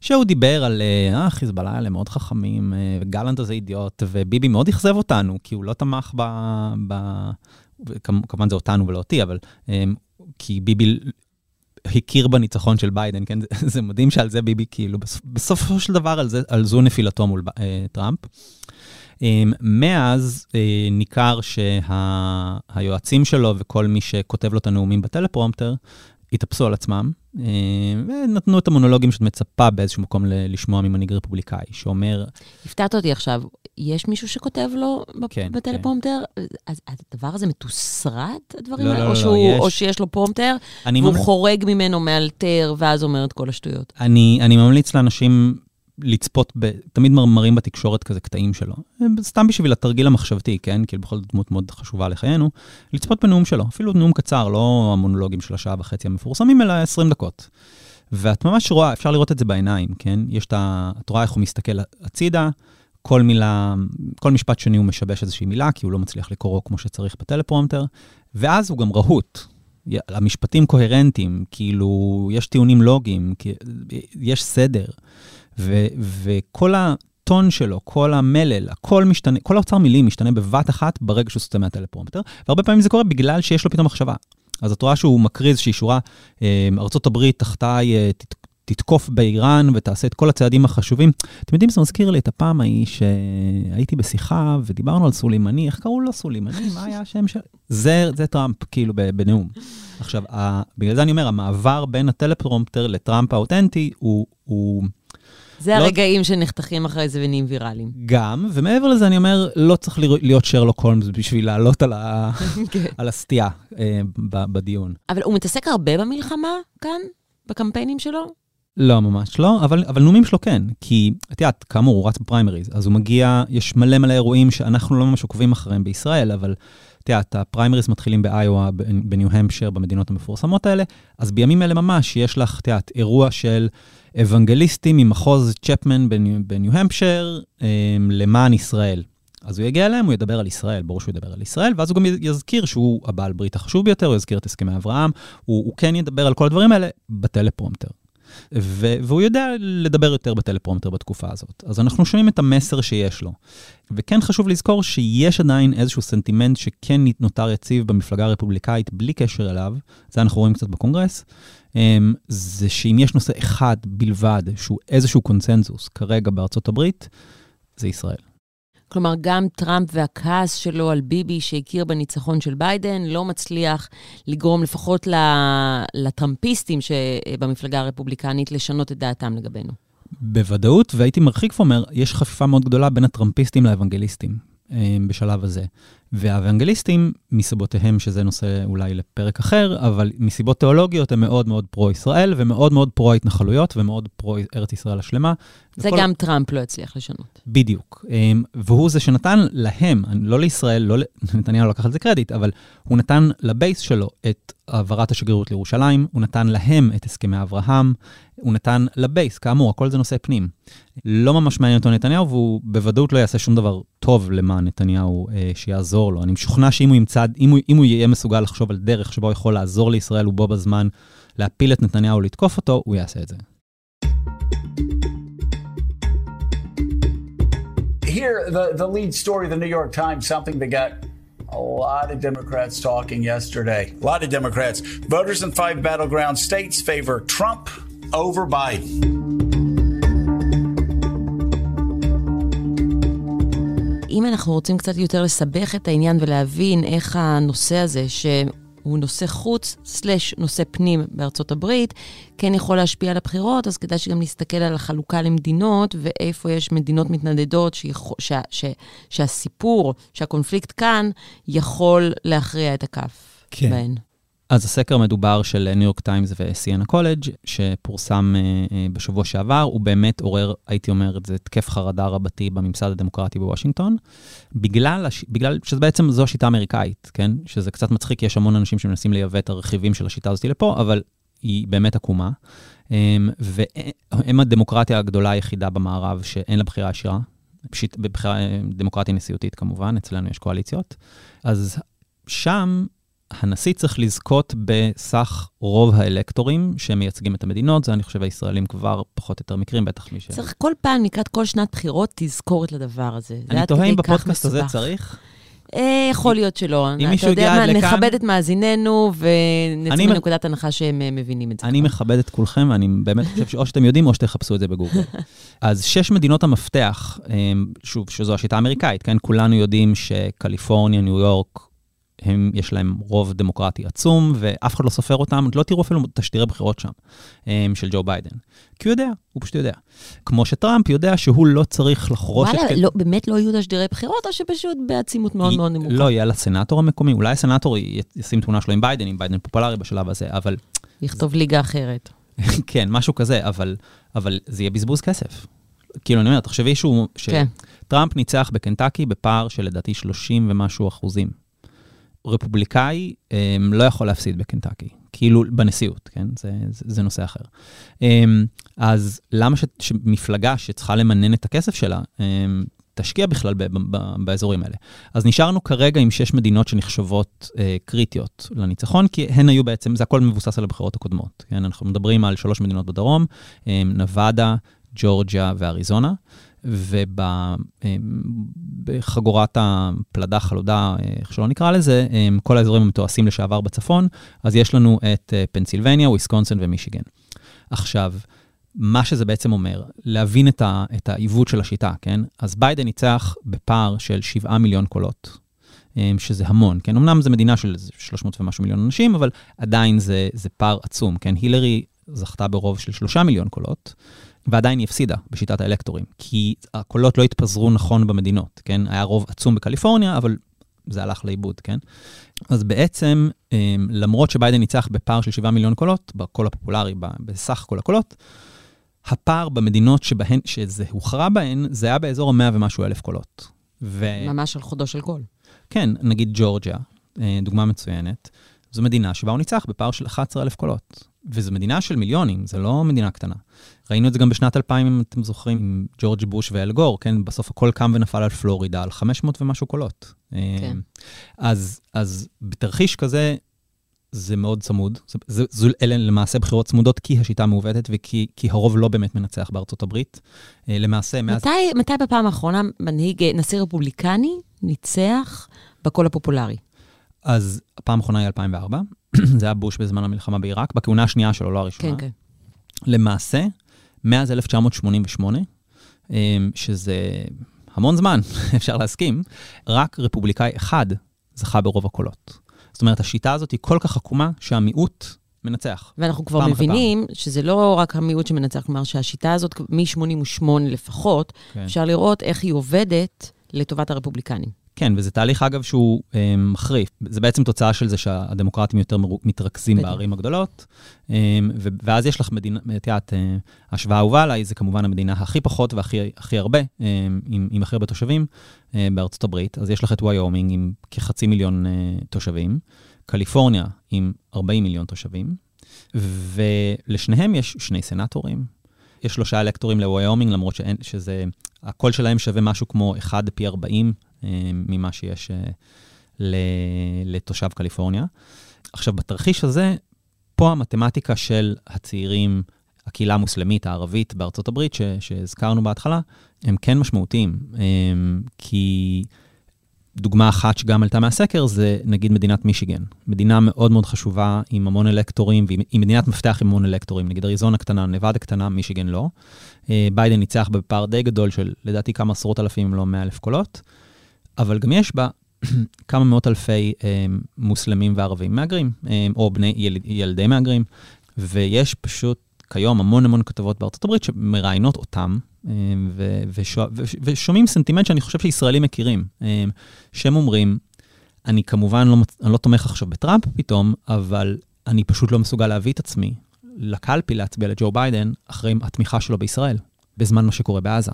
שהוא דיבר על, אה, אה חיזבאללה האלה מאוד חכמים, אה, וגלנט הזה אידיוט, וביבי מאוד אכזב אותנו, כי הוא לא תמך ב... ב... כמובן זה אותנו ולא אותי, אבל אמ, כי ביבי הכיר בניצחון של ביידן, כן? זה, *laughs* זה מדהים שעל זה ביבי, כאילו, בסופו של דבר על, זה, על זו נפילתו מול טראמפ. אמ, מאז אה, ניכר שהיועצים שלו וכל מי שכותב לו את הנאומים ב teleprompter, התאפסו על עצמם, אה, ונתנו את המונולוגים שאת מצפה באיזשהו מקום לשמוע ממנהיג רפובליקאי, שאומר... הפתעת אותי עכשיו, יש מישהו שכותב לו כן, בטלפרומפטר? כן. אז הדבר הזה מתוסרט, הדברים לא, האלה? לא, או, לא, יש... או שיש לו פרומפטר, והוא ממ... חורג ממנו, מאלתר, ואז אומר את כל השטויות? אני, אני ממליץ לאנשים לצפות, ב, תמיד מראים בתקשורת כזה קטעים שלו. סתם בשביל התרגיל המחשבתי, כן? כי בכל זאת דמות מאוד חשובה לחיינו. לצפות בנאום שלו, אפילו נאום קצר, לא המונולוגים של השעה וחצי המפורסמים, אלא 20 דקות. ואת ממש רואה, אפשר לראות את זה בעיניים, כן? יש את ה... את רואה איך הוא מסתכל הצידה, כל מילה, כל משפט שני הוא משבש איזושהי מילה, כי הוא לא מצליח לקרוא כמו שצריך בטלפרומטר, ואז הוא גם רהוט. המשפטים קוהרנטיים, כאילו, יש טיעונים לוגיים, יש סדר, ו, וכל הטון שלו, כל המלל, הכל משתנה, כל האוצר מילים משתנה בבת אחת ברגע שהוא סוטה מהטלפרומטר, והרבה פעמים זה קורה בגלל שיש לו פתאום מחשבה. אז את רואה שהוא מקריא איזושהי שורה, אה, ארה"ב תחתיי אה, תתקוף באיראן ותעשה את כל הצעדים החשובים. אתם יודעים, זה מזכיר לי את הפעם ההיא שהייתי בשיחה ודיברנו על סולימני, איך קראו לו סולימני? מה היה השם של... זה, זה טראמפ, כאילו, בנאום. עכשיו. בגלל זה אני אומר, המעבר בין הטלפרומפטר לטראמפ האותנטי הוא... הוא... זה לא... הרגעים שנחתכים אחרי זה ונהיים ויראליים. גם, ומעבר לזה אני אומר, לא צריך להיות שרלוק הולמס בשביל לעלות על, ה... *laughs* כן. על הסטייה אה, בדיון. אבל הוא מתעסק הרבה במלחמה כאן, בקמפיינים שלו? לא, ממש לא, אבל, אבל נאומים שלו כן, כי את יודעת, כאמור, הוא רץ בפריימריז, אז הוא מגיע, יש מלא מלא אירועים שאנחנו לא ממש עוקבים אחריהם בישראל, אבל את יודעת, הפריימריז מתחילים באיואה, בניו-המפשר, במדינות המפורסמות האלה, אז בימים אלה ממש יש לך, את יודעת, אירוע של אוונגליסטים ממחוז צ'פמן בניו-המפשר אמ, למען ישראל. אז הוא יגיע אליהם, הוא ידבר על ישראל, ברור שהוא ידבר על ישראל, ואז הוא גם יזכיר שהוא הבעל ברית החשוב ביותר, הוא יזכיר את הסכמי אברהם, הוא, הוא כן ידבר על כל הדברים האלה בטלפרומטר. והוא יודע לדבר יותר בטלפרומטר בתקופה הזאת. אז אנחנו שומעים את המסר שיש לו. וכן חשוב לזכור שיש עדיין איזשהו סנטימנט שכן נותר יציב במפלגה הרפובליקאית בלי קשר אליו, זה אנחנו רואים קצת בקונגרס, זה שאם יש נושא אחד בלבד שהוא איזשהו קונצנזוס כרגע בארצות הברית, זה ישראל. כלומר, גם טראמפ והכעס שלו על ביבי שהכיר בניצחון של ביידן לא מצליח לגרום לפחות לטראמפיסטים שבמפלגה הרפובליקנית לשנות את דעתם לגבינו. בוודאות, והייתי מרחיק ואומר, יש חפיפה מאוד גדולה בין הטראמפיסטים לאוונגליסטים אה, בשלב הזה. והאוונגליסטים, מסיבותיהם, שזה נושא אולי לפרק אחר, אבל מסיבות תיאולוגיות הם מאוד מאוד פרו-ישראל ומאוד מאוד פרו-ההתנחלויות ומאוד פרו-ארץ ישראל השלמה. זה וכל... גם טראמפ לא הצליח לשנות. בדיוק. אמ, והוא זה שנתן להם, לא לישראל, לא *laughs* נתניהו לא לקח על זה קרדיט, אבל הוא נתן לבייס שלו את העברת השגרירות לירושלים, הוא נתן להם את הסכמי אברהם, הוא נתן לבייס, כאמור, הכל זה נושא פנים. לא ממש מעניין אותו נתניהו, והוא בוודאות לא יעשה שום דבר טוב למען נתניהו אה, שיעזור לו. אני משוכנע שאם הוא ימצא, אם הוא, אם הוא יהיה מסוגל לחשוב על דרך שבו הוא יכול לעזור לישראל ובו בזמן להפיל את נתניהו לתקוף אותו, הוא יעשה את זה. Here, the, the lead story, the New York Times, something that got a lot of Democrats talking yesterday. A lot of Democrats. Voters in five battleground states favor Trump over Biden. אם אנחנו רוצים קצת יותר לסבך את העניין ולהבין איך הנושא הזה, שהוא נושא חוץ, סלש נושא פנים בארצות הברית, כן יכול להשפיע על הבחירות, אז כדאי שגם נסתכל על החלוקה למדינות, ואיפה יש מדינות מתנדדות שיכול, שה, שה, שהסיפור, שהקונפליקט כאן, יכול להכריע את הכף כן. בהן. אז הסקר המדובר של ניו יורק טיימס וסיאנה קולג', שפורסם uh, uh, בשבוע שעבר, הוא באמת עורר, הייתי אומר, את זה התקף חרדה רבתי בממסד הדמוקרטי בוושינגטון, בגלל. בגלל שזה בעצם זו השיטה האמריקאית, כן? שזה קצת מצחיק, יש המון אנשים שמנסים לייבא את הרכיבים של השיטה הזאת לפה, אבל היא באמת עקומה. Um, והם הדמוקרטיה הגדולה היחידה במערב שאין לה בחירה ישירה. בבחירה דמוקרטיה נשיאותית כמובן, אצלנו יש קואליציות. אז שם הנשיא צריך לזכות בסך רוב האלקטורים שמייצגים את המדינות, זה אני חושב הישראלים כבר פחות או יותר מכירים, בטח מי ש... צריך כל פעם לקראת כל שנת בחירות תזכורת לדבר הזה. אני תוהה אם בפודקאסט הזה צריך. אה, יכול להיות שלא. אם מישהו הגיע לכאן... נכבד את מאזיננו ונצא מנקודת הנחה שהם אה, מבינים את זה. אני מכבד את כולכם, ואני באמת חושב שאו שאתם יודעים או שתחפשו את זה בגוגל. *laughs* אז שש מדינות המפתח, אה, שוב, שזו השיטה האמריקאית, כן? כולנו יודעים שקליפורניה, ניו יורק, הם, יש להם רוב דמוקרטי עצום, ואף אחד לא סופר אותם, לא תראו אפילו תשדירי בחירות שם, אה, של ג'ו ביידן. כי הוא יודע, הוא פשוט יודע. כמו שטראמפ יודע שהוא לא צריך לחרוש וואלה, את... וואלה, לא, באמת לא יהיו תשדירי בחירות, או שפשוט בעצימות מאוד מאוד נמוכה? לא, יהיה לסנאטור המקומי, אולי הסנאטור ישים תמונה שלו עם ביידן, אם ביידן פופולרי בשלב הזה, אבל... יכתוב ליגה אחרת. *laughs* כן, משהו כזה, אבל, אבל זה יהיה בזבוז כסף. כאילו, אני אומר, תחשבי שהוא, שטראמפ כן. ניצח בקנטקי בפער של לדעתי 30 ומשהו אחוזים. רפובליקאי um, לא יכול להפסיד בקנטקי, כאילו בנשיאות, כן? זה, זה, זה נושא אחר. Um, אז למה ש, שמפלגה שצריכה לממן את הכסף שלה, um, תשקיע בכלל ב, ב, ב, באזורים האלה. אז נשארנו כרגע עם שש מדינות שנחשבות uh, קריטיות לניצחון, כי הן היו בעצם, זה הכל מבוסס על הבחירות הקודמות. כן? אנחנו מדברים על שלוש מדינות בדרום, um, נבדה, ג'ורג'יה ואריזונה. ובחגורת הפלדה, חלודה, איך שלא נקרא לזה, כל האזורים המתועשים לשעבר בצפון, אז יש לנו את אה, פנסילבניה, וויסקונסין ומישיגן. עכשיו, מה שזה בעצם אומר, להבין את, ה, את העיוות של השיטה, כן? אז ביידן ניצח בפער של 7 מיליון קולות, שזה המון, כן? אמנם זו מדינה של 300 ומשהו מיליון אנשים, אבל עדיין זה, זה פער עצום, כן? הילרי זכתה ברוב של 3 מיליון קולות. ועדיין היא הפסידה בשיטת האלקטורים, כי הקולות לא התפזרו נכון במדינות, כן? היה רוב עצום בקליפורניה, אבל זה הלך לאיבוד, כן? אז בעצם, אמ, למרות שביידן ניצח בפער של 7 מיליון קולות, בקול הפופולרי, בסך כל הקולות, הפער במדינות שבהן, שזה הוכרע בהן, זה היה באזור ה-100 ומשהו אלף קולות. ו... ממש על חודו של קול. כן, נגיד ג'ורג'יה, אה, דוגמה מצוינת. זו מדינה שבה הוא ניצח בפער של 11,000 קולות. וזו מדינה של מיליונים, זו לא מדינה קטנה. ראינו את זה גם בשנת 2000, אם אתם זוכרים, עם ג'ורג' בוש ואל גור, כן? בסוף הכל קם ונפל על פלורידה, על 500 ומשהו קולות. כן. אז, אז בתרחיש כזה, זה מאוד צמוד. זה, זה, זה, אלה למעשה בחירות צמודות כי השיטה מעוותת וכי הרוב לא באמת מנצח בארצות הברית. אה, למעשה, מאז... מתי, מתי בפעם האחרונה מנהיג, אה, נשיא רפובליקני, ניצח בקול הפופולרי? אז הפעם האחרונה היא 2004, *clears throat* זה היה בוש בזמן המלחמה בעיראק, בכהונה השנייה שלו, לא הראשונה. כן, כן. למעשה, מאז 1988, אמ, שזה המון זמן, *laughs* אפשר להסכים, רק רפובליקאי אחד זכה ברוב הקולות. זאת אומרת, השיטה הזאת היא כל כך עקומה שהמיעוט מנצח. ואנחנו כבר מבינים שזה לא רק המיעוט שמנצח, כלומר שהשיטה הזאת, מ-88 לפחות, כן. אפשר לראות איך היא עובדת לטובת הרפובליקנים. כן, וזה תהליך, אגב, שהוא אה, מחריף. זה בעצם תוצאה של זה שהדמוקרטים יותר מתרכזים בדיוק. בערים הגדולות, אה, ואז יש לך מדינה, את יודעת, אה, השוואה אהובה עליי, זה כמובן המדינה הכי פחות והכי הרבה, אה, עם, עם הכי הרבה תושבים אה, בארצות הברית. אז יש לך את ויומינג עם כחצי מיליון אה, תושבים, קליפורניה עם 40 מיליון תושבים, ולשניהם יש שני סנטורים. יש שלושה אלקטורים לוויומינג, למרות שאין, שזה, הקול שלהם שווה משהו כמו 1 פי 40 אה, ממה שיש אה, לתושב קליפורניה. עכשיו, בתרחיש הזה, פה המתמטיקה של הצעירים, הקהילה המוסלמית הערבית בארצות הברית, ש, שהזכרנו בהתחלה, הם כן משמעותיים, אה, כי דוגמה אחת שגם עלתה מהסקר זה נגיד מדינת מישיגן. מדינה מאוד מאוד חשובה עם המון אלקטורים, והיא מדינת מפתח עם המון אלקטורים. נגיד אריזונה קטנה, נבדה קטנה, מישיגן לא. ביידן ניצח בפער די גדול של לדעתי כמה עשרות אלפים, אם לא מאה אלף קולות. אבל גם יש בה *clears throat* כמה מאות אלפי אה, מוסלמים וערבים מהגרים, אה, או בני יל, ילדי מהגרים, ויש פשוט כיום המון המון כתבות בארצות הברית שמראיינות אותם, אה, ו, ושוע, ו, ושומעים סנטימנט שאני חושב שישראלים מכירים, אה, שהם אומרים, אני כמובן לא, אני לא תומך עכשיו בטראמפ פתאום, אבל אני פשוט לא מסוגל להביא את עצמי לקלפי להצביע לג'ו ביידן אחרי התמיכה שלו בישראל, בזמן מה שקורה בעזה.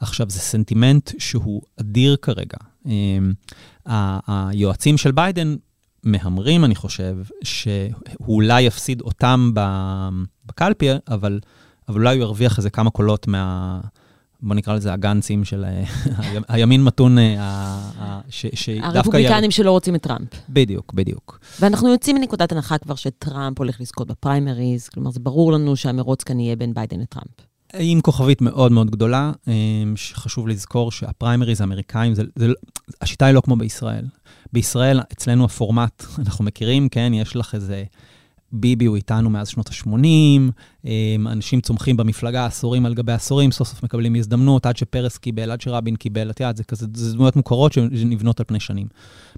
עכשיו, זה סנטימנט שהוא אדיר כרגע. אמ, היועצים של ביידן מהמרים, אני חושב, שהוא אולי יפסיד אותם בקלפי, אבל, אבל אולי הוא ירוויח איזה כמה קולות מה... בוא נקרא לזה הגאנצים של *laughs* הימין מתון, אה, שדווקא... הרפובליקנים שלא רוצים את טראמפ. בדיוק, בדיוק. ואנחנו יוצאים מנקודת הנחה כבר שטראמפ הולך לזכות בפריימריז, כלומר, זה ברור לנו שהמרוץ כאן יהיה בין ביידן לטראמפ. עם כוכבית מאוד מאוד גדולה, אמ, שחשוב לזכור שהפריימריז האמריקאים, זה, זה, השיטה היא לא כמו בישראל. בישראל, אצלנו הפורמט, *laughs* אנחנו מכירים, כן, יש לך איזה... ביבי הוא איתנו מאז שנות ה-80, אמ, אנשים צומחים במפלגה עשורים על גבי עשורים, סוף סוף מקבלים הזדמנות, עד שפרס קיבל, עד שרבין קיבל, את יודעת, זה כזה, זה דמויות מוכרות שנבנות על פני שנים.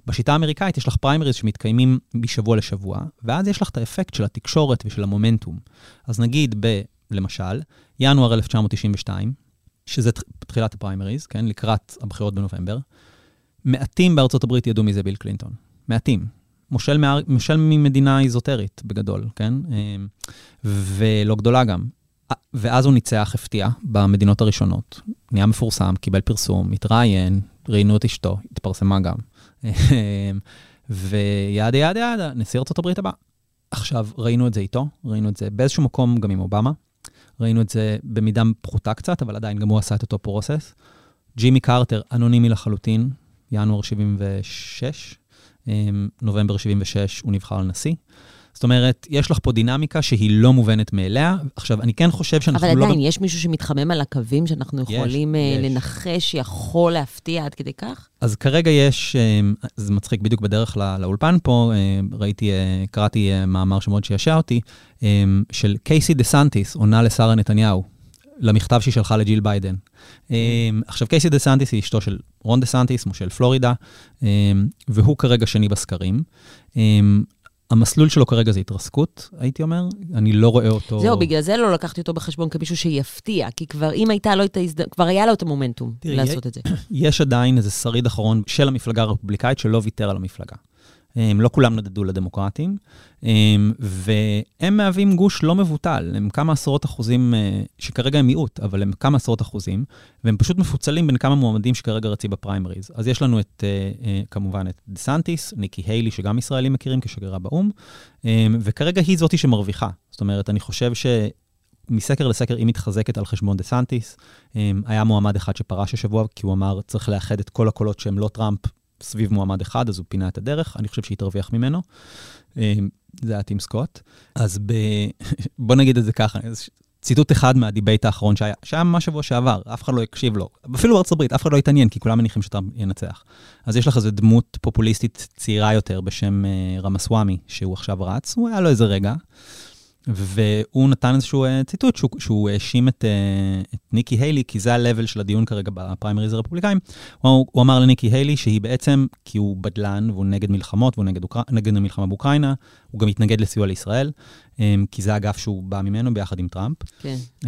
בשיטה האמריקאית יש לך פריימריז שמתקיימים משבוע לשבוע, ואז יש לך את האפקט של התקשורת ושל המומנטום. אז נגיד ב... למשל, ינואר 1992, שזה תחילת הפריימריז, כן, לקראת הבחירות בנובמבר, מעטים בארצות הברית ידעו מי זה ביל קלינטון. מעטים. מושל, מה, מושל ממדינה איזוטרית, בגדול, כן? אמ, ולא גדולה גם. ואז הוא ניצח, הפתיע, במדינות הראשונות. נהיה מפורסם, קיבל פרסום, התראיין, ראיינו את אשתו, התפרסמה גם. וידה ידה ידה, נשיא ארה"ב הבא. עכשיו, ראינו את זה איתו, ראינו את זה באיזשהו מקום גם עם אובמה, ראינו את זה במידה פחותה קצת, אבל עדיין גם הוא עשה את אותו פרוסס. ג'ימי קרטר, אנונימי לחלוטין, ינואר 76, אמ, נובמבר 76 הוא נבחר לנשיא. זאת אומרת, יש לך פה דינמיקה שהיא לא מובנת מאליה. עכשיו, אני כן חושב שאנחנו אבל לא... אבל עדיין, יש מישהו שמתחמם על הקווים שאנחנו יכולים יש, אה, יש. לנחש שיכול להפתיע עד כדי כך? אז כרגע יש, אמ, זה מצחיק, בדיוק בדרך לא, לאולפן פה, אמ, ראיתי, אה, קראתי אה, מאמר שמאוד שישע אותי, של קייסי דה סנטיס, עונה לשרה נתניהו, למכתב שהיא שלחה לג'יל ביידן. עכשיו, קייסי דה סנטיס היא אשתו של רון דה סנטיס, מושל פלורידה, והוא כרגע שני בסקרים. המסלול שלו כרגע זה התרסקות, הייתי אומר. אני לא רואה אותו... זהו, בגלל זה לא לקחתי אותו בחשבון כמישהו שיפתיע, כי כבר אם הייתה לו את ההזדמנות, כבר היה לו את המומנטום תראי, לעשות את זה. יש עדיין איזה שריד אחרון של המפלגה הרפובליקאית שלא ויתר על המפלגה. הם לא כולם נדדו לדמוקרטים, והם מהווים גוש לא מבוטל, הם כמה עשרות אחוזים, אה, שכרגע הם מיעוט, אבל הם כמה עשרות אחוזים, והם פשוט מפוצלים בין כמה מועמדים שכרגע רצים בפריימריז. אז יש לנו את, אה, אה, כמובן, את דה סנטיס, ניקי היילי, שגם ישראלים מכירים כשגרירה באו"ם, וכרגע היא זאתי שמרוויחה. זאת אומרת, אני חושב ש... מסקר לסקר היא מתחזקת על חשבון דה סנטיס. היה מועמד אחד שפרש השבוע, כי הוא אמר, צריך לאחד את כל הקולות שהם לא טראמפ סביב מועמד אחד, אז הוא פינה את הדרך, אני חושב שהיא תרוויח ממנו. אה, זה היה טים סקוט. אז ב... *laughs* בוא נגיד את זה ככה, ציטוט אחד מה debate האחרון שהיה, שהיה ממש שבוע שעבר, אף אחד לא הקשיב לו. אפילו בארצות הברית, אף אחד לא התעניין, כי כולם מניחים שטראמפ ינצח. אז יש לך איזו דמות פופוליסטית צעירה יותר בשם uh, רמסוואמי, שהוא עכשיו רץ, הוא היה לו איזה רגע. והוא נתן איזשהו uh, ציטוט שהוא, שהוא האשים את, uh, את ניקי היילי, כי זה ה-level של הדיון כרגע בפריימריז הרפובליקאים. הוא, הוא אמר לניקי היילי שהיא בעצם, כי הוא בדלן והוא נגד מלחמות והוא נגד, אוקר... נגד המלחמה באוקראינה, הוא גם מתנגד לסיוע לישראל, um, כי זה אגף שהוא בא ממנו ביחד עם טראמפ. כן. Um,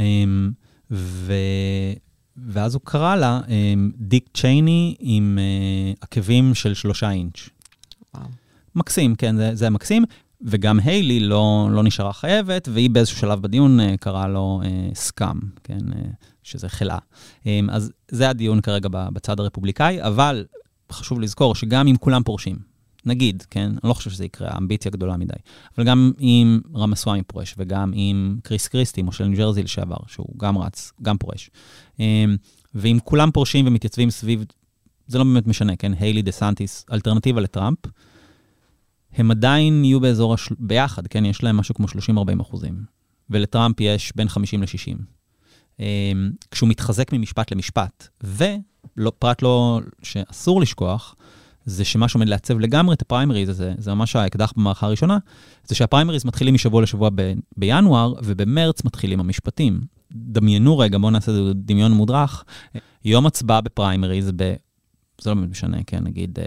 ו... ואז הוא קרא לה דיק צ'ייני עם uh, עקבים של שלושה אינץ'. וואו. מקסים, כן, זה, זה מקסים. וגם היילי לא, לא נשארה חייבת, והיא באיזשהו שלב בדיון uh, קראה לו uh, סקאם, כן, uh, שזה חלאה. Um, אז זה הדיון כרגע בצד הרפובליקאי, אבל חשוב לזכור שגם אם כולם פורשים, נגיד, כן, אני לא חושב שזה יקרה, אמביציה גדולה מדי, אבל גם אם רמסוואמי פורש, וגם אם קריס קריסטי, מושל ניו ג'רזי לשעבר, שהוא גם רץ, גם פורש, um, ואם כולם פורשים ומתייצבים סביב, זה לא באמת משנה, כן, היילי דה סנטיס, אלטרנטיבה לטראמפ, הם עדיין יהיו באזור, השל... ביחד, כן? יש להם משהו כמו 30-40 אחוזים. ולטראמפ יש בין 50 ל-60. אמ, כשהוא מתחזק ממשפט למשפט. ופרט לא, שאסור לשכוח, זה שמה שעומד לעצב לגמרי את הפריימריז הזה, זה ממש האקדח במערכה הראשונה, זה שהפריימריז מתחילים משבוע לשבוע ב- בינואר, ובמרץ מתחילים המשפטים. דמיינו רגע, בואו נעשה דמיון מודרך. יום הצבעה בפריימריז, ב... זה לא באמת משנה, כן, נגיד אה,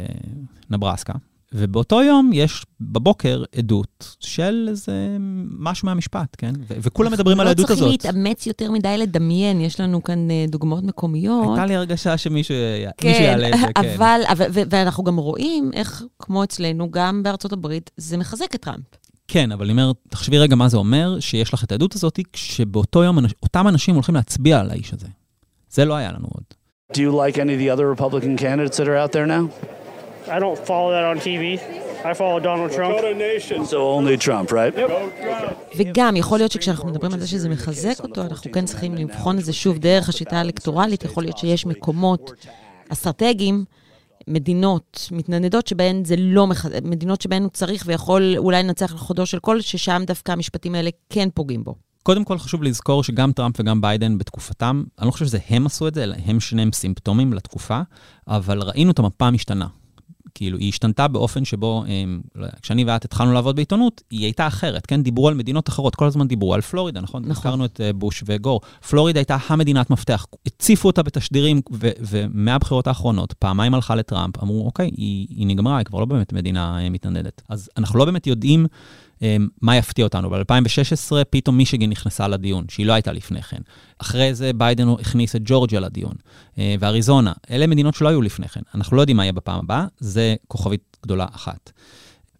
נברסקה, ובאותו יום יש בבוקר עדות של איזה משהו מהמשפט, כן? ו- וכולם מדברים על העדות הזאת. אנחנו לא צריכים להתאמץ יותר מדי לדמיין, יש לנו כאן uh, דוגמאות מקומיות. הייתה לי הרגשה שמישהו כן, יעלה את זה, כן. אבל, אבל ו- ואנחנו גם רואים איך, כמו אצלנו, גם בארצות הברית, זה מחזק את טראמפ. כן, אבל אני אומר, תחשבי רגע מה זה אומר, שיש לך את העדות הזאת, כשבאותו יום אותם אנשים הולכים להצביע על האיש הזה. זה לא היה לנו עוד. Do you like any of the other Republican candidates that are out there now? I don't follow that on TV. I follow Donald Trump. So only Trump, right? וגם, יכול להיות שכשאנחנו מדברים על זה שזה מחזק אותו, אנחנו כן צריכים לבחון את זה שוב דרך השיטה האלקטורלית. יכול להיות שיש מקומות אסטרטגיים, מדינות מתנדנדות שבהן זה לא מחזק, מדינות שבהן הוא צריך ויכול אולי לנצח על חודו של קול, ששם דווקא המשפטים האלה כן פוגעים בו. קודם כל חשוב לזכור שגם טראמפ וגם ביידן בתקופתם, אני לא חושב שזה הם עשו את זה, אלא הם שניהם סימפטומים לתקופה, אבל ראינו את המפה המשתנה. כאילו, היא השתנתה באופן שבו, לא כשאני ואת התחלנו לעבוד בעיתונות, היא הייתה אחרת, כן? דיברו על מדינות אחרות, כל הזמן דיברו על פלורידה, נכון? נכון. הזכרנו את uh, בוש וגור. פלורידה הייתה המדינת מפתח. הציפו אותה בתשדירים, ומהבחירות האחרונות, פעמיים הלכה לטראמפ, אמרו, אוקיי, היא, היא נגמרה, היא כבר לא באמת מדינה uh, מתנדדת. אז אנחנו לא באמת יודעים... אמ, מה יפתיע אותנו? ב-2016 פתאום מישיגן נכנסה לדיון, שהיא לא הייתה לפני כן. אחרי זה ביידן הכניס את ג'ורג'יה לדיון, אה, ואריזונה. אלה מדינות שלא היו לפני כן. אנחנו לא יודעים מה יהיה בפעם הבאה, זה כוכבית גדולה אחת.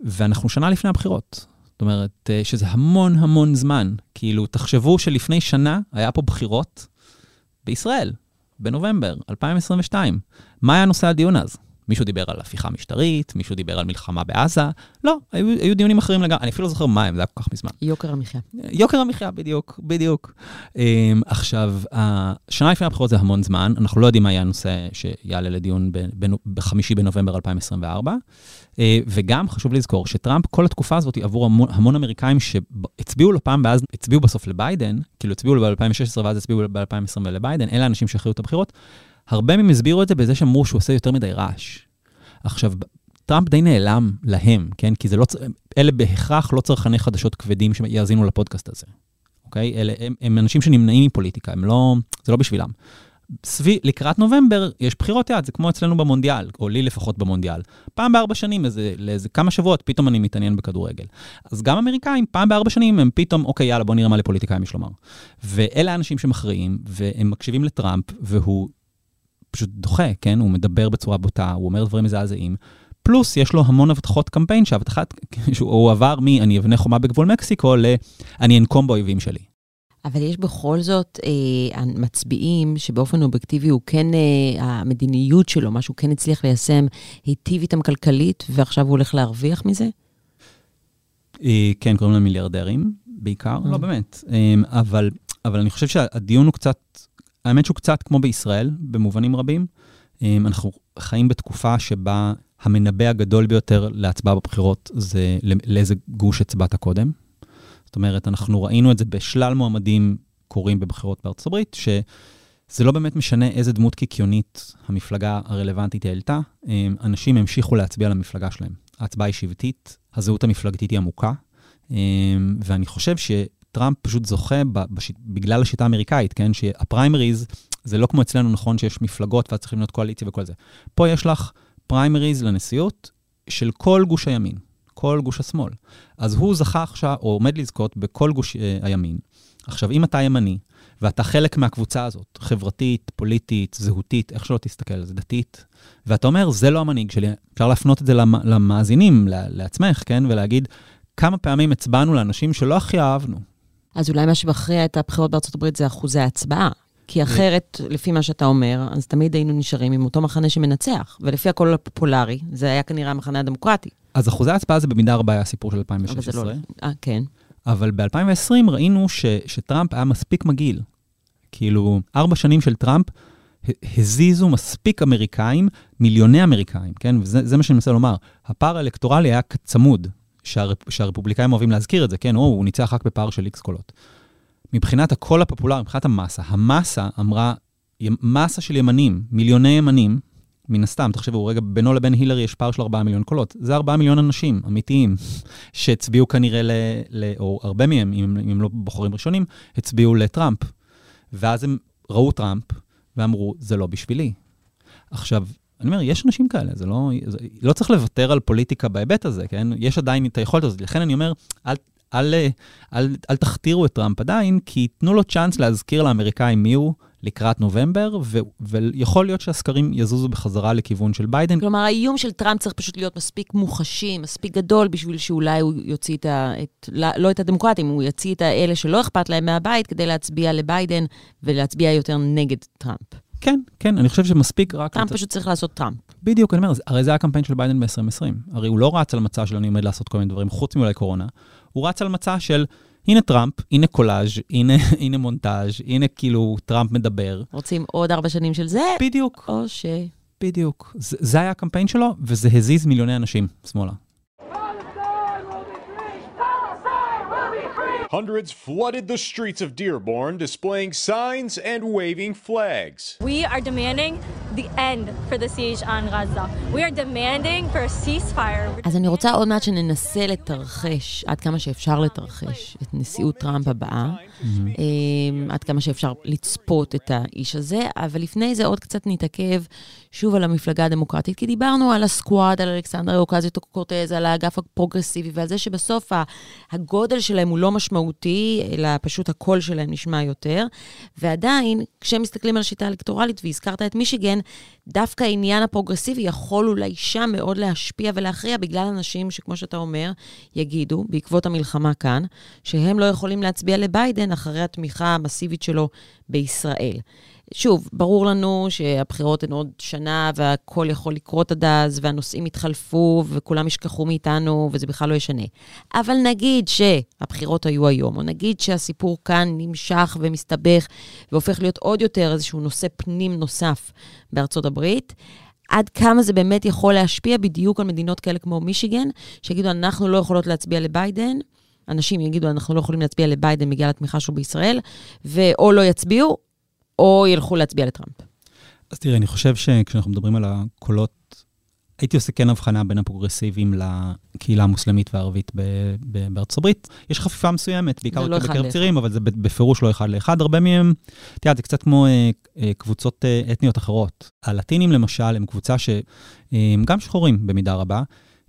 ואנחנו שנה לפני הבחירות. זאת אומרת, אה, שזה המון המון זמן. כאילו, תחשבו שלפני שנה היה פה בחירות בישראל, בנובמבר 2022. מה היה נושא הדיון אז? מישהו דיבר על הפיכה משטרית, מישהו דיבר על מלחמה בעזה. לא, היו, היו דיונים אחרים לגמרי, אני אפילו לא זוכר מה הם, זה היה כל כך מזמן. יוקר המחיה. יוקר המחיה, בדיוק, בדיוק. Um, עכשיו, השנה לפני הבחירות זה המון זמן, אנחנו לא יודעים מה יהיה הנושא שיעלה לדיון בחמישי בנובמבר 2024. Uh, אה, וגם חשוב לזכור שטראמפ, כל התקופה הזאת עבור המון, המון אמריקאים שהצביעו לו פעם ואז הצביעו בסוף לביידן, כאילו הצביעו לו ב-2016 ואז הצביעו ב-2020 לביידן, אלה האנשים שהכריעו את הבחירות. הרבה מהם הסבירו את זה בזה שאמרו שהוא עושה יותר מדי רעש. עכשיו, טראמפ די נעלם להם, כן? כי זה לא, אלה בהכרח לא צרכני חדשות כבדים שיאזינו לפודקאסט הזה, אוקיי? אלה, הם, הם אנשים שנמנעים מפוליטיקה, הם לא, זה לא בשבילם. סביב, לקראת נובמבר יש בחירות יד, זה כמו אצלנו במונדיאל, או לי לפחות במונדיאל. פעם בארבע שנים, איזה, לאיזה כמה שבועות, פתאום אני מתעניין בכדורגל. אז גם אמריקאים, פעם בארבע שנים הם פתאום, אוקיי, יאללה, בוא נראה מה לפוליטיקאים יש לומר. ואלה האנשים שמכריעים, והם מקשיבים לטראמפ, והוא פשוט דוחה, כן? הוא מדבר בצורה בוטה, הוא אומר דברים מזעזעים. פלוס, יש לו המון הבטחות קמפיין שהבטחת, *laughs* הוא עבר מ"אני אבנה חומה בגבול מקסיקו" ל"אני אנקום באויבים שלי". אבל יש בכל זאת אה, מצביעים שבאופן אובייקטיבי הוא כן, אה, המדיניות שלו, מה שהוא כן הצליח ליישם, היטיב איתם כלכלית, ועכשיו הוא הולך להרוויח מזה? אה, כן, קוראים להם מיליארדרים בעיקר, לא אה. באמת. אה, אבל, אבל אני חושב שהדיון הוא קצת האמת שהוא קצת כמו בישראל, במובנים רבים. אמ, אנחנו חיים בתקופה שבה המנבא הגדול ביותר להצבעה בבחירות זה לאיזה גוש הצבעת קודם. זאת אומרת, אנחנו ראינו את זה בשלל מועמדים קורים בבחירות בארצות הברית, שזה לא באמת משנה איזה דמות קיקיונית המפלגה הרלוונטית העלתה, אמ, אנשים המשיכו להצביע למפלגה שלהם. ההצבעה היא שבטית, הזהות המפלגתית היא עמוקה, אמ, ואני חושב ש... טראמפ פשוט זוכה בש... בגלל השיטה האמריקאית, כן? שהפריימריז, זה לא כמו אצלנו, נכון, שיש מפלגות ואז צריכים להיות קואליציה וכל זה. פה יש לך פריימריז לנשיאות של כל גוש הימין, כל גוש השמאל. אז הוא זכה עכשיו, או עומד לזכות בכל גוש אה, הימין. עכשיו, אם אתה ימני, ואתה חלק מהקבוצה הזאת, חברתית, פוליטית, זהותית, איך שלא תסתכל על זה, דתית, ואתה אומר, זה לא המנהיג שלי, אפשר להפנות את זה למאזינים, לעצמך, כן? ולהגיד, כמה פעמים הצבענו לאנשים שלא הכי אהבנו, אז אולי מה שמכריע את הבחירות בארצות הברית זה אחוזי ההצבעה. כי אחרת, לפי מה שאתה אומר, אז תמיד היינו נשארים עם אותו מחנה שמנצח. ולפי הקול הפופולרי, זה היה כנראה המחנה הדמוקרטי. אז אחוזי ההצבעה זה במידה רבה היה הסיפור של 2016. אבל זה לא... אה, כן. אבל ב-2020 ראינו ש, שטראמפ היה מספיק מגעיל. כאילו, ארבע שנים של טראמפ הזיזו מספיק אמריקאים, מיליוני אמריקאים, כן? וזה מה שאני מנסה לומר. הפער האלקטורלי היה צמוד. שהרפ, שהרפובליקאים אוהבים להזכיר את זה, כן, או, הוא ניצח רק בפער של איקס קולות. מבחינת הקול הפופולרי, מבחינת המסה, המסה אמרה, מסה של ימנים, מיליוני ימנים, מן הסתם, תחשבו, רגע, בינו לבין הילרי יש פער של 4 מיליון קולות. זה 4 מיליון אנשים אמיתיים, *laughs* שהצביעו כנראה ל... ל או הרבה מהם, אם, אם הם לא בוחרים ראשונים, הצביעו לטראמפ. ואז הם ראו טראמפ ואמרו, זה לא בשבילי. עכשיו, אני אומר, יש אנשים כאלה, זה לא, זה, לא צריך לוותר על פוליטיקה בהיבט הזה, כן? יש עדיין את היכולת הזאת. לכן אני אומר, אל, אל, אל, אל, אל תכתירו את טראמפ עדיין, כי תנו לו צ'אנס להזכיר לאמריקאים מי הוא לקראת נובמבר, ו, ויכול להיות שהסקרים יזוזו בחזרה לכיוון של ביידן. כלומר, האיום של טראמפ צריך פשוט להיות מספיק מוחשי, מספיק גדול, בשביל שאולי הוא יוציא את ה... את, לא את הדמוקרטים, הוא יוציא את האלה שלא אכפת להם מהבית כדי להצביע לביידן ולהצביע יותר נגד טראמפ. כן, כן, אני חושב שמספיק רק... טראמפ פשוט צריך לעשות טראמפ. בדיוק, אני אומר, הרי זה הקמפיין של ביידן ב-2020. הרי הוא לא רץ על מצע של אני עומד לעשות כל מיני דברים, חוץ מאולי קורונה. הוא רץ על מצע של, הנה טראמפ, הנה קולאז', הנה, *laughs* הנה מונטאז', הנה כאילו טראמפ מדבר. רוצים עוד ארבע שנים של זה? בדיוק. או ש... בדיוק. זה, זה היה הקמפיין שלו, וזה הזיז מיליוני אנשים שמאלה. Hundreds flooded the streets of Dearborn, displaying signs and waving flags. We are demanding the end for the siege on Gaza. We are demanding for a ceasefire. אז אני רוצה עוד מעט שננסה לתרחש, עד כמה שאפשר לתרחש, את נשיאות טראמפ הבאה, mm-hmm. עד כמה שאפשר לצפות את האיש הזה, אבל לפני זה עוד קצת נתעכב שוב על המפלגה הדמוקרטית, כי דיברנו על ה squad, על אלכסנדר אוקסיו קורטז, על האגף הפרוגרסיבי, ועל זה שבסוף הגודל שלהם הוא לא משמעותי, אלא פשוט הקול שלהם נשמע יותר. ועדיין, כשמסתכלים על השיטה האלקטורלית, והזכרת את מישיגן, דווקא העניין הפרוגרסיבי יכול אולי שם מאוד להשפיע ולהכריע בגלל אנשים שכמו שאתה אומר, יגידו, בעקבות המלחמה כאן, שהם לא יכולים להצביע לביידן אחרי התמיכה המסיבית שלו בישראל. שוב, ברור לנו שהבחירות הן עוד שנה והכל יכול לקרות עד אז, והנושאים יתחלפו וכולם ישכחו מאיתנו וזה בכלל לא ישנה. אבל נגיד שהבחירות היו היום, או נגיד שהסיפור כאן נמשך ומסתבך והופך להיות עוד יותר איזשהו נושא פנים נוסף בארצות הברית, עד כמה זה באמת יכול להשפיע בדיוק על מדינות כאלה כמו מישיגן, שיגידו, אנחנו לא יכולות להצביע לביידן, אנשים יגידו, אנחנו לא יכולים להצביע לביידן בגלל התמיכה שלו בישראל, ואו לא יצביעו, או ילכו להצביע לטראמפ? אז תראי, אני חושב שכשאנחנו מדברים על הקולות, הייתי עושה כן הבחנה בין הפרוגרסיביים לקהילה המוסלמית והערבית בארצות הברית. יש חפיפה מסוימת, בעיקר לא בקרב צעירים, אבל זה בפירוש לא אחד לאחד. הרבה מהם, את יודעת, זה קצת כמו אה, אה, קבוצות אה, אתניות אחרות. הלטינים, למשל, הם קבוצה שהם גם שחורים במידה רבה,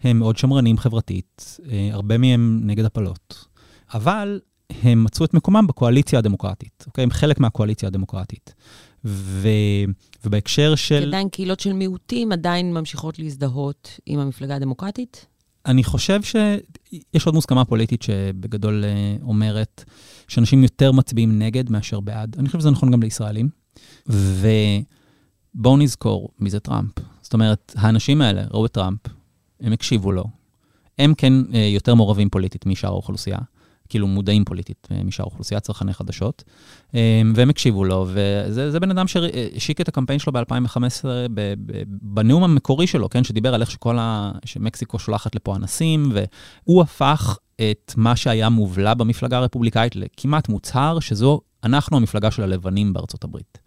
הם מאוד שמרנים חברתית, הרבה מהם נגד הפלות. אבל הם מצאו את מקומם בקואליציה הדמוקרטית, אוקיי? הם חלק מהקואליציה הדמוקרטית. ו... ובהקשר של... עדיין קהילות של מיעוטים עדיין ממשיכות להזדהות עם המפלגה הדמוקרטית? אני חושב שיש עוד מוסכמה פוליטית שבגדול אה, אומרת שאנשים יותר מצביעים נגד מאשר בעד. אני חושב שזה נכון גם לישראלים. ובואו נזכור מי זה טראמפ. זאת אומרת, האנשים האלה ראו את טראמפ, הם הקשיבו לו. הם כן אה, יותר מעורבים פוליטית משאר האוכלוסייה. כאילו מודעים פוליטית אה, משאר אוכלוסיית צרכני חדשות, אה, והם הקשיבו לו, וזה בן אדם שהשיק את הקמפיין שלו ב-2015 בנאום המקורי שלו, כן, שדיבר על איך שכל ה... שמקסיקו שולחת לפה אנסים, והוא הפך את מה שהיה מובלע במפלגה הרפובליקאית לכמעט מוצהר, שזו, אנחנו המפלגה של הלבנים בארצות הברית.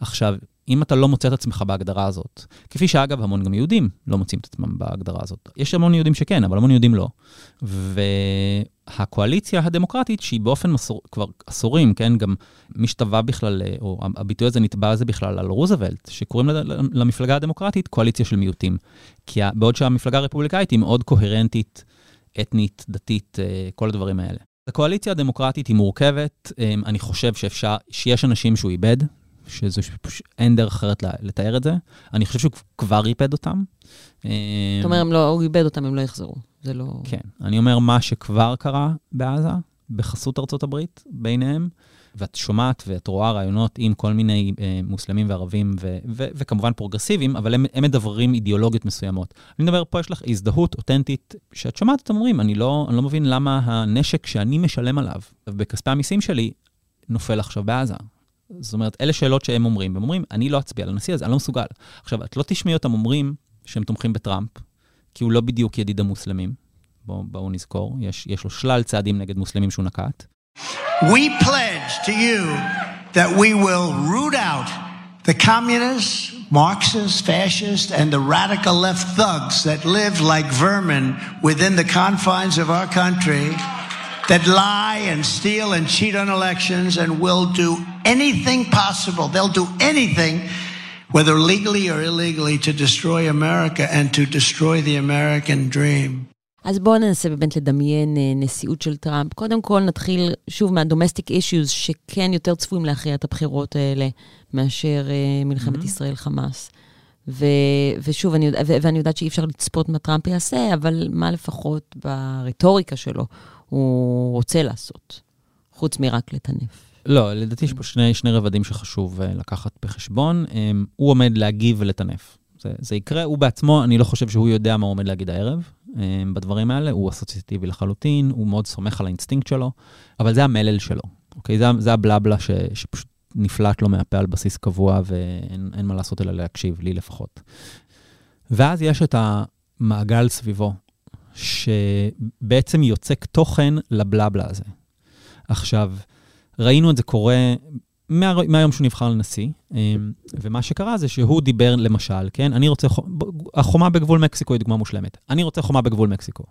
עכשיו, אם אתה לא מוצא את עצמך בהגדרה הזאת, כפי שאגב, המון גם יהודים לא מוצאים את עצמם בהגדרה הזאת. יש המון יהודים שכן, אבל המון יהודים לא. והקואליציה הדמוקרטית, שהיא באופן מסור, כבר עשורים, כן, גם משתווה בכלל, או הביטוי הזה נתבע זה בכלל על רוזוולט, שקוראים למפלגה הדמוקרטית קואליציה של מיעוטים. כי בעוד שהמפלגה הרפובליקאית היא מאוד קוהרנטית, אתנית, דתית, אה, כל הדברים האלה. הקואליציה הדמוקרטית היא מורכבת, אה, אני חושב שאפשר, שיש אנשים שהוא איבד, שזה אין דרך אחרת לתאר את זה. אני חושב שהוא כבר איבד אותם. אתה אומר, לא, הוא איבד אותם, הם לא יחזרו. זה לא... כן. אני אומר, מה שכבר קרה בעזה, בחסות ארצות הברית, ביניהם, ואת שומעת ואת רואה רעיונות עם כל מיני אה, מוסלמים וערבים, ו- ו- וכמובן פרוגרסיביים, אבל הם, הם מדברים אידיאולוגיות מסוימות. אני מדבר, פה יש לך הזדהות אותנטית, שאת שומעת אותם אומרים, אני לא, אני לא מבין למה הנשק שאני משלם עליו, בכספי המיסים שלי, נופל עכשיו בעזה. זאת אומרת, אלה שאלות שהם אומרים, הם אומרים, אני לא אצביע לנשיא הזה, אני לא מסוגל. עכשיו, את לא תשמעי אותם אומרים שהם תומכים בטראמפ, כי הוא לא בדיוק ידיד המוסלמים. בואו בוא נזכור, יש, יש לו שלל צעדים נגד מוסלמים שהוא נקט. We pledge to you that we will root out the communists, Marxists, fascists, and the radical left thugs that live like vermin within the confines of our country. that lie and steal and cheat on elections and will do anything possible. They'll do anything, whether legally or illegally, to destroy America and to destroy the American dream. אז בואו ננסה באמת לדמיין נשיאות של טראמפ. קודם כל נתחיל שוב מה-domestic issues, שכן יותר צפויים להכריע את הבחירות האלה מאשר מלחמת mm-hmm. ישראל-חמאס. ו- ושוב, אני, ו- ואני יודעת שאי אפשר לצפות מה טראמפ יעשה, אבל מה לפחות ברטוריקה שלו הוא רוצה לעשות, חוץ מרק לטנף. לא, לדעתי יש פה שני, שני רבדים שחשוב uh, לקחת בחשבון. Um, הוא עומד להגיב ולטנף. זה, זה יקרה, הוא בעצמו, אני לא חושב שהוא יודע מה הוא עומד להגיד הערב um, בדברים האלה, הוא אסוציאטיבי לחלוטין, הוא מאוד סומך על האינסטינקט שלו, אבל זה המלל שלו, אוקיי? זה, זה הבלבלה ש, שפשוט נפלט לו מהפה על בסיס קבוע ואין מה לעשות אלא להקשיב, לי לפחות. ואז יש את המעגל סביבו, שבעצם יוצק תוכן לבלבלה הזה. עכשיו, ראינו את זה קורה מה, מהיום שהוא נבחר לנשיא, אמ, ומה שקרה זה שהוא דיבר, למשל, כן, אני רוצה, החומה בגבול מקסיקו היא דוגמה מושלמת. אני רוצה חומה בגבול מקסיקו.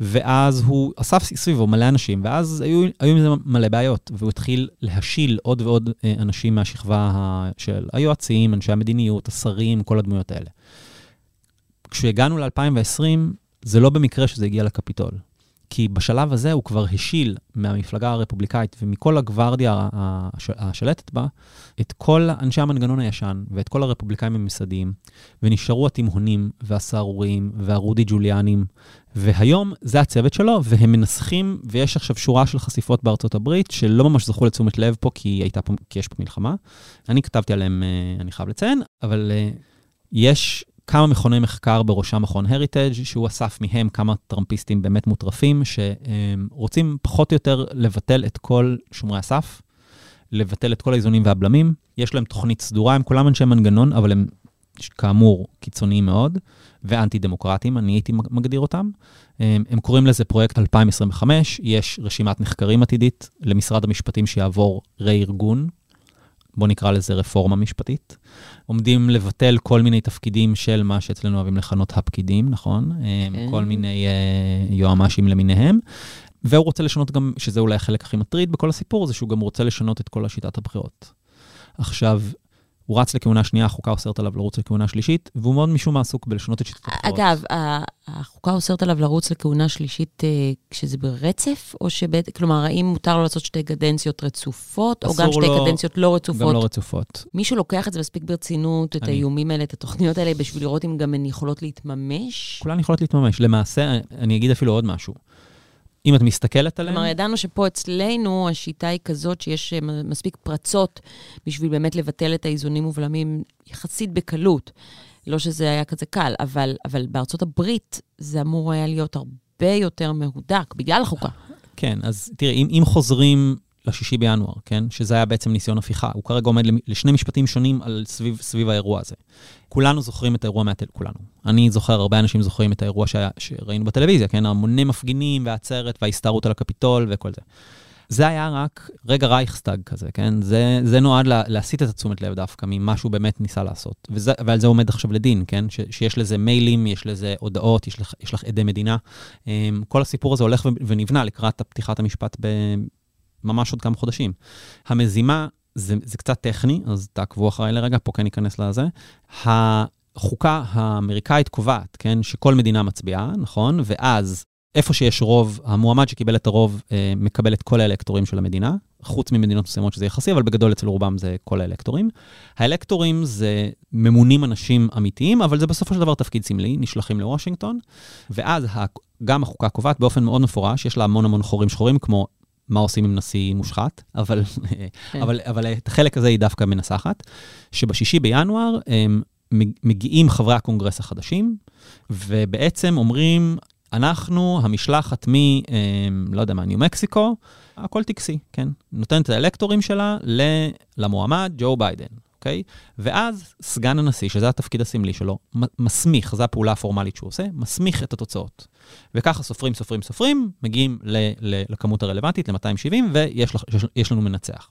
ואז הוא אסף סביבו מלא אנשים, ואז היו, היו עם זה מלא בעיות, והוא התחיל להשיל עוד ועוד אה, אנשים מהשכבה של היועצים, אנשי המדיניות, השרים, כל הדמויות האלה. כשהגענו ל-2020, זה לא במקרה שזה הגיע לקפיטול. כי בשלב הזה הוא כבר השיל מהמפלגה הרפובליקאית ומכל הגווארדיה השלטת בה את כל אנשי המנגנון הישן ואת כל הרפובליקאים הממסדיים, ונשארו התימהונים והסהרוריים והרודי ג'וליאנים, והיום זה הצוות שלו, והם מנסחים, ויש עכשיו שורה של חשיפות בארצות הברית שלא ממש זכו לתשומת לב פה כי, פה, כי יש פה מלחמה. אני כתבתי עליהם, אה, אני חייב לציין, אבל אה, יש כמה מכוני מחקר, בראשם מכון הריטג', שהוא אסף מהם כמה טראמפיסטים באמת מוטרפים, שרוצים פחות או יותר לבטל את כל שומרי הסף, לבטל את כל האיזונים והבלמים. יש להם תוכנית סדורה, הם כולם אנשי מנגנון, אבל הם כאמור קיצוניים מאוד, ואנטי-דמוקרטיים, אני הייתי מגדיר אותם. הם קוראים לזה פרויקט 2025, יש רשימת נחקרים עתידית למשרד המשפטים שיעבור רה-ארגון, בוא נקרא לזה רפורמה משפטית. עומדים לבטל כל מיני תפקידים של מה שאצלנו אוהבים לכנות הפקידים, נכון? כן. כל מיני uh, יועמ"שים למיניהם. והוא רוצה לשנות גם, שזה אולי החלק הכי מטריד בכל הסיפור, זה שהוא גם רוצה לשנות את כל השיטת הבחירות. עכשיו, הוא רץ לכהונה שנייה, החוקה אוסרת עליו לרוץ לכהונה שלישית, והוא מאוד משום מה עסוק בלשנות את שיטת הבחירות. אגב, החוקה אוסרת עליו לרוץ לכהונה שלישית אה, כשזה ברצף, או שבעצם, כלומר, האם מותר לו לעשות שתי קדנציות רצופות, או גם שתי לו, קדנציות לא רצופות? גם לא רצופות. מישהו לוקח את זה מספיק ברצינות, את אני. האיומים האלה, את התוכניות האלה, בשביל לראות אם גם הן יכולות להתממש? כולן יכולות להתממש. למעשה, אני אגיד אפילו עוד משהו. אם את מסתכלת עליהם... כלומר, ידענו שפה אצלנו השיטה היא כזאת שיש אה, מספיק פרצות בשביל באמת לבטל את האיזונים ובלמים יחסית בקלות. לא שזה היה כזה קל, אבל, אבל בארצות הברית זה אמור היה להיות הרבה יותר מהודק, בגלל החוקה. כן, אז תראי, אם, אם חוזרים לשישי בינואר, כן? שזה היה בעצם ניסיון הפיכה. הוא כרגע עומד לשני משפטים שונים על סביב, סביב האירוע הזה. כולנו זוכרים את האירוע מהטל... כולנו. אני זוכר, הרבה אנשים זוכרים את האירוע שהיה, שראינו בטלוויזיה, כן? המוני מפגינים והעצרת וההסתערות על הקפיטול וכל זה. זה היה רק רגע רייכסטאג כזה, כן? זה, זה נועד לה, להסיט את התשומת לב דווקא ממה שהוא באמת ניסה לעשות. וזה, ועל זה עומד עכשיו לדין, כן? ש, שיש לזה מיילים, יש לזה הודעות, יש לך, יש לך עדי מדינה. אמ, כל הסיפור הזה הולך ונבנה לקראת פתיחת המשפט ממש עוד כמה חודשים. המזימה, זה, זה קצת טכני, אז תעקבו אחריי לרגע, פה כן ניכנס לזה. החוקה האמריקאית קובעת, כן, שכל מדינה מצביעה, נכון? ואז איפה שיש רוב, המועמד שקיבל את הרוב אה, מקבל את כל האלקטורים של המדינה, חוץ ממדינות מסוימות שזה יחסי, אבל בגדול אצל רובם זה כל האלקטורים. האלקטורים זה ממונים אנשים אמיתיים, אבל זה בסופו של דבר תפקיד סמלי, נשלחים לוושינגטון, ואז גם החוקה קובעת באופן מאוד מפורש, יש לה המון המון חורים שחורים, כמו מה עושים עם נשיא מושחת, אבל, כן. אבל, אבל את החלק הזה היא דווקא מנסחת, שבשישי בינואר הם מגיעים חברי הקונגרס החדשים, ובעצם אומרים, אנחנו, המשלחת מ, לא יודע מה, ניו מקסיקו, הכל טקסי, כן? נותנת את האלקטורים שלה למועמד ג'ו ביידן. אוקיי? ואז סגן הנשיא, שזה התפקיד הסמלי שלו, מסמיך, זו הפעולה הפורמלית שהוא עושה, מסמיך את התוצאות. וככה סופרים, סופרים, סופרים, מגיעים ל- ל- לכמות הרלוונטית, ל-270, ויש לנו מנצח.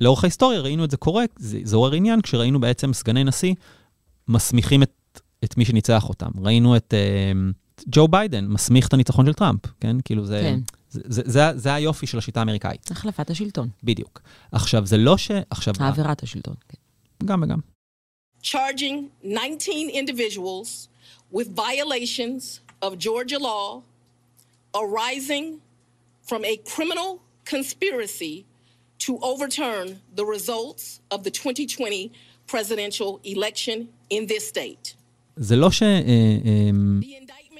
לאורך ההיסטוריה ראינו את זה קורה, זה, זה עורר עניין, כשראינו בעצם סגני נשיא מסמיכים את, את מי שניצח אותם. ראינו את uh, ג'ו ביידן מסמיך את הניצחון של טראמפ, כן? כאילו זה... כן. זה, זה, זה, זה היופי של השיטה האמריקאית. החלפת השלטון. בדיוק. עכשיו, זה לא ש... עכשיו... העברת השלטון, כן. גם וגם. Charging 19 individuals with violations of Georgia law arising from a criminal conspiracy to overturn the results of the 2020 presidential election in this state. זה לא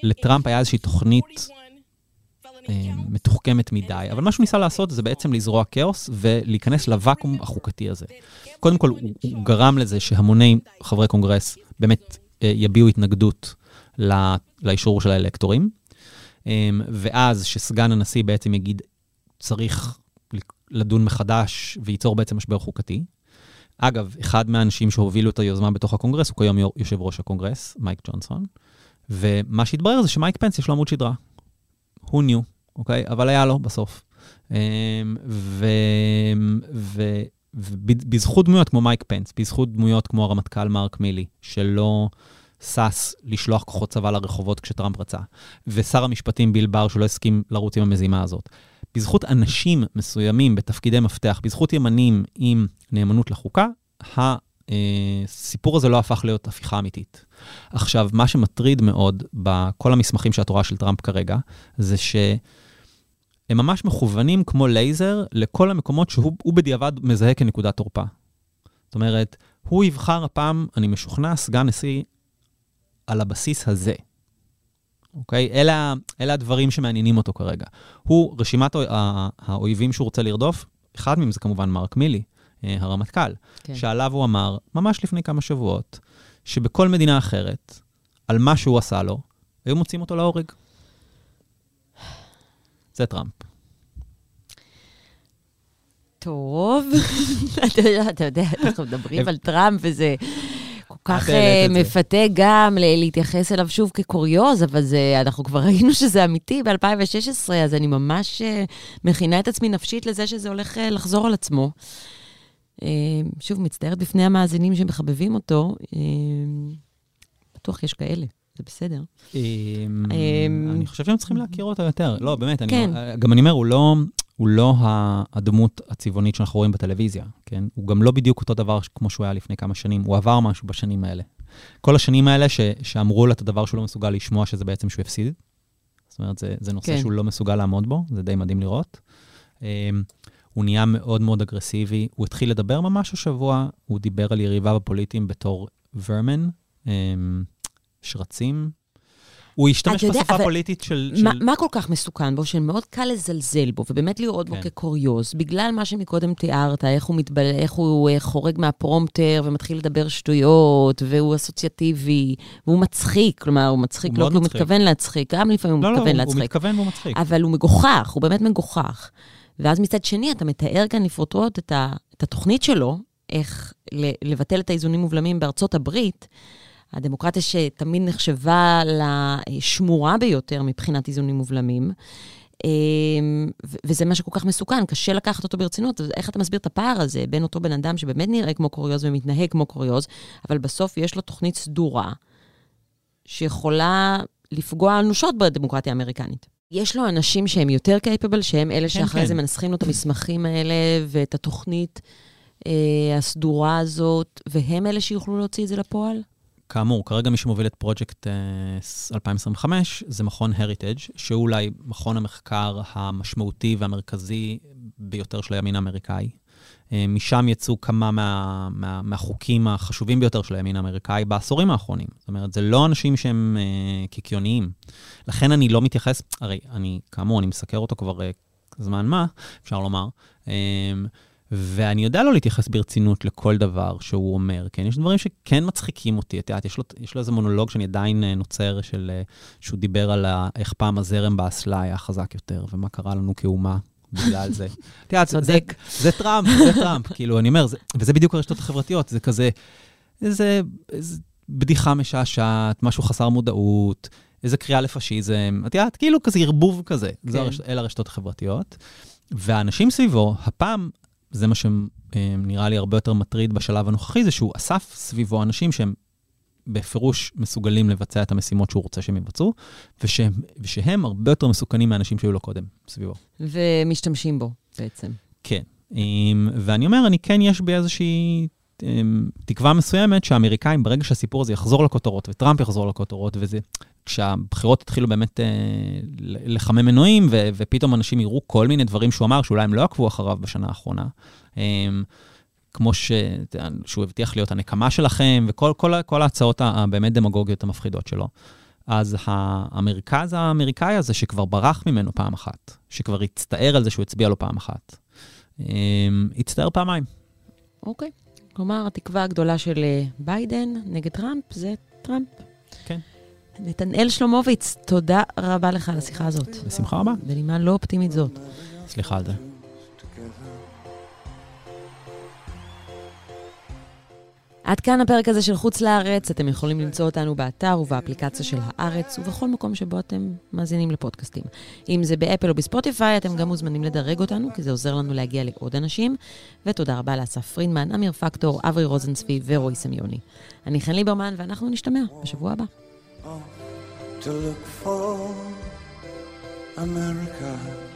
שלטראמפ היה איזושהי תוכנית מתוחכמת מדי, אבל מה שהוא ניסה לעשות זה בעצם לזרוע כאוס ולהיכנס לוואקום החוקתי הזה. קודם כל, הוא, הוא גרם לזה שהמוני חברי קונגרס באמת אה, יביעו התנגדות לא, לאישור של האלקטורים, אמ, ואז שסגן הנשיא בעצם יגיד, צריך לדון מחדש וייצור בעצם משבר חוקתי. אגב, אחד מהאנשים שהובילו את היוזמה בתוך הקונגרס הוא כיום יושב ראש הקונגרס, מייק ג'ונסון, ומה שהתברר זה שמייק פנס יש לו עמוד שדרה. הוא ניו, אוקיי? אבל היה לו בסוף. אמ, ו... ו... ובזכות דמויות כמו מייק פנס, בזכות דמויות כמו הרמטכ"ל מרק מילי, שלא שש לשלוח כוחות צבא לרחובות כשטראמפ רצה, ושר המשפטים ביל בר שלא הסכים לרוץ עם המזימה הזאת. בזכות אנשים מסוימים בתפקידי מפתח, בזכות ימנים עם נאמנות לחוקה, הסיפור הזה לא הפך להיות הפיכה אמיתית. עכשיו, מה שמטריד מאוד בכל המסמכים שאת רואה של טראמפ כרגע, זה שהם ממש מכוונים כמו לייזר לכל המקומות שהוא בדיעבד מזהה כנקודת תורפה. זאת אומרת, הוא יבחר הפעם, אני משוכנע, סגן נשיא על הבסיס הזה. אוקיי? אלה, אלה הדברים שמעניינים אותו כרגע. הוא, רשימת האויבים שהוא רוצה לרדוף, אחד מהם זה כמובן מרק מילי, אה, הרמטכ"ל, כן. שעליו הוא אמר, ממש לפני כמה שבועות, שבכל מדינה אחרת, על מה שהוא עשה לו, היו מוצאים אותו להורג. זה טראמפ. טוב, *laughs* אתה יודע, אנחנו מדברים על טראמפ וזה כל כך אה, מפתה גם להתייחס אליו שוב כקוריוז, אבל אנחנו כבר ראינו שזה אמיתי ב-2016, אז אני ממש אה, מכינה את עצמי נפשית לזה שזה הולך אה, לחזור על עצמו. שוב, מצטערת בפני המאזינים שמחבבים אותו, בטוח יש כאלה. זה בסדר. אני חושב שהם צריכים להכיר אותו יותר. לא, באמת, כן. גם אני אומר, הוא לא... הוא לא הדמות הצבעונית שאנחנו רואים בטלוויזיה, כן? הוא גם לא בדיוק אותו דבר כמו שהוא היה לפני כמה שנים, הוא עבר משהו בשנים האלה. כל השנים האלה שאמרו לו את הדבר שהוא לא מסוגל לשמוע, שזה בעצם שהוא הפסיד. זאת אומרת, זה, זה נושא כן. שהוא לא מסוגל לעמוד בו, זה די מדהים לראות. Um, הוא נהיה מאוד מאוד אגרסיבי, הוא התחיל לדבר ממש השבוע, הוא דיבר על יריביו הפוליטיים בתור ורמן, um, שרצים, הוא השתמש בשפה הפוליטית של... מה, של... מה כל כך מסוכן בו, שמאוד קל לזלזל בו, ובאמת לראות כן. בו כקוריוז, בגלל מה שמקודם תיארת, איך הוא, מתבל... איך הוא אה, חורג מהפרומטר ומתחיל לדבר שטויות, והוא אסוציאטיבי, והוא מצחיק, כלומר, הוא מצחיק הוא לא כי הוא מתכוון להצחיק, גם לפעמים הוא לא, לא מתכוון לא, להצחיק. לא, הוא מתכוון והוא מצחיק. אבל הוא מגוחך, הוא באמת מגוחך. ואז מצד שני, אתה מתאר כאן לפרוטרוט את, ה... את התוכנית שלו, איך לבטל את האיזונים ובלמים בארצות הברית, הדמוקרטיה שתמיד נחשבה לשמורה ביותר מבחינת איזונים ובלמים. אמ, וזה מה שכל כך מסוכן, קשה לקחת אותו ברצינות. איך אתה מסביר את הפער הזה בין אותו בן אדם שבאמת נראה כמו קוריוז ומתנהג כמו קוריוז, אבל בסוף יש לו תוכנית סדורה שיכולה לפגוע אנושות בדמוקרטיה האמריקנית. יש לו אנשים שהם יותר קייפבל, שהם אלה כן, שאחרי כן. זה מנסחים לו את המסמכים האלה ואת התוכנית אה, הסדורה הזאת, והם אלה שיוכלו להוציא את זה לפועל? כאמור, כרגע מי שמוביל את פרויקט 2025 זה מכון הריטג', שהוא אולי מכון המחקר המשמעותי והמרכזי ביותר של הימין האמריקאי. אה, משם יצאו כמה מה, מה, מהחוקים החשובים ביותר של הימין האמריקאי בעשורים האחרונים. זאת אומרת, זה לא אנשים שהם uh, קיקיוניים. לכן אני לא מתייחס, הרי אני, כאמור, אני מסקר אותו כבר uh, זמן מה, אפשר לומר. Uh, ואני יודע לא להתייחס ברצינות לכל דבר שהוא אומר, כן? יש דברים שכן מצחיקים אותי. את יודעת, יש, יש לו איזה מונולוג שאני עדיין אה, נוצר, של, אה, שהוא דיבר על איך פעם הזרם באסלה היה חזק יותר, ומה קרה לנו כאומה בגלל זה. *laughs* את יודעת, זה, זה טראמפ, זה טראמפ. *laughs* כאילו, אני אומר, זה, וזה בדיוק הרשתות החברתיות, זה כזה, איזה, איזה בדיחה משעשעת, משהו חסר מודעות, איזה קריאה לפשיזם, את יודעת, כאילו כזה ערבוב כזה. כן. זה אלה הרשתות החברתיות. והאנשים סביבו, הפעם זה מה שנראה לי הרבה יותר מטריד בשלב הנוכחי, זה שהוא אסף סביבו אנשים שהם בפירוש מסוגלים לבצע את המשימות שהוא רוצה שהם יבצעו, ושהם, ושהם הרבה יותר מסוכנים מהאנשים שהיו לו קודם סביבו. ומשתמשים בו בעצם. כן. ואני אומר, אני כן, יש בי איזושהי תקווה מסוימת שהאמריקאים, ברגע שהסיפור הזה יחזור לכותרות, וטראמפ יחזור לכותרות, וזה, כשהבחירות התחילו באמת אה, לחמם מנועים, ו, ופתאום אנשים יראו כל מיני דברים שהוא אמר, שאולי הם לא עקבו אחריו בשנה האחרונה. אה, כמו ש... שהוא הבטיח להיות הנקמה שלכם, וכל כל, כל ההצעות הבאמת דמגוגיות המפחידות שלו. אז המרכז האמריקאי הזה, שכבר ברח ממנו פעם אחת, שכבר הצטער על זה שהוא הצביע לו פעם אחת, אה, הצטער פעמיים. אוקיי. Okay. כלומר, התקווה הגדולה של אה, ביידן נגד טראמפ זה טראמפ. כן. נתנאל שלומוביץ, תודה רבה לך על השיחה הזאת. בשמחה רבה. בנימה לא אופטימית זאת. סליחה על זה. עד כאן הפרק הזה של חוץ לארץ. אתם יכולים למצוא אותנו באתר ובאפליקציה של הארץ, ובכל מקום שבו אתם מאזינים לפודקאסטים. אם זה באפל או בספוטיפיי, אתם גם מוזמנים לדרג אותנו, כי זה עוזר לנו להגיע לעוד אנשים. ותודה רבה לאסף פרידמן, אמיר פקטור, אברי רוזנצבי ורועי סמיוני. אני חן ליברמן, ואנחנו נשתמע בשבוע הבא. To look for America.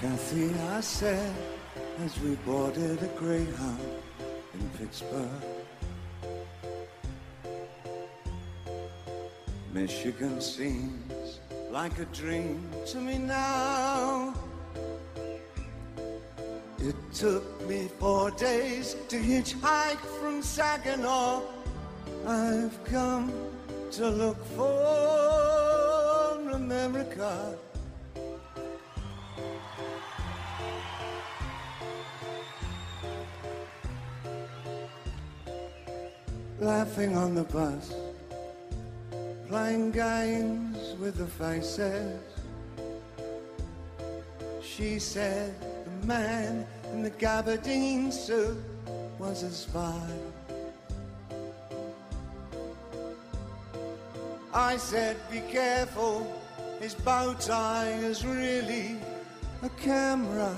Kathy, I said, as we boarded a Greyhound in Pittsburgh. Michigan seems like a dream to me now. It took me four days to hitchhike from Saginaw. I've come to look for America. Laughing on the bus playing games with the faces. She said the man in the gabardine suit was a spy. I said, be careful, his bow tie is really a camera.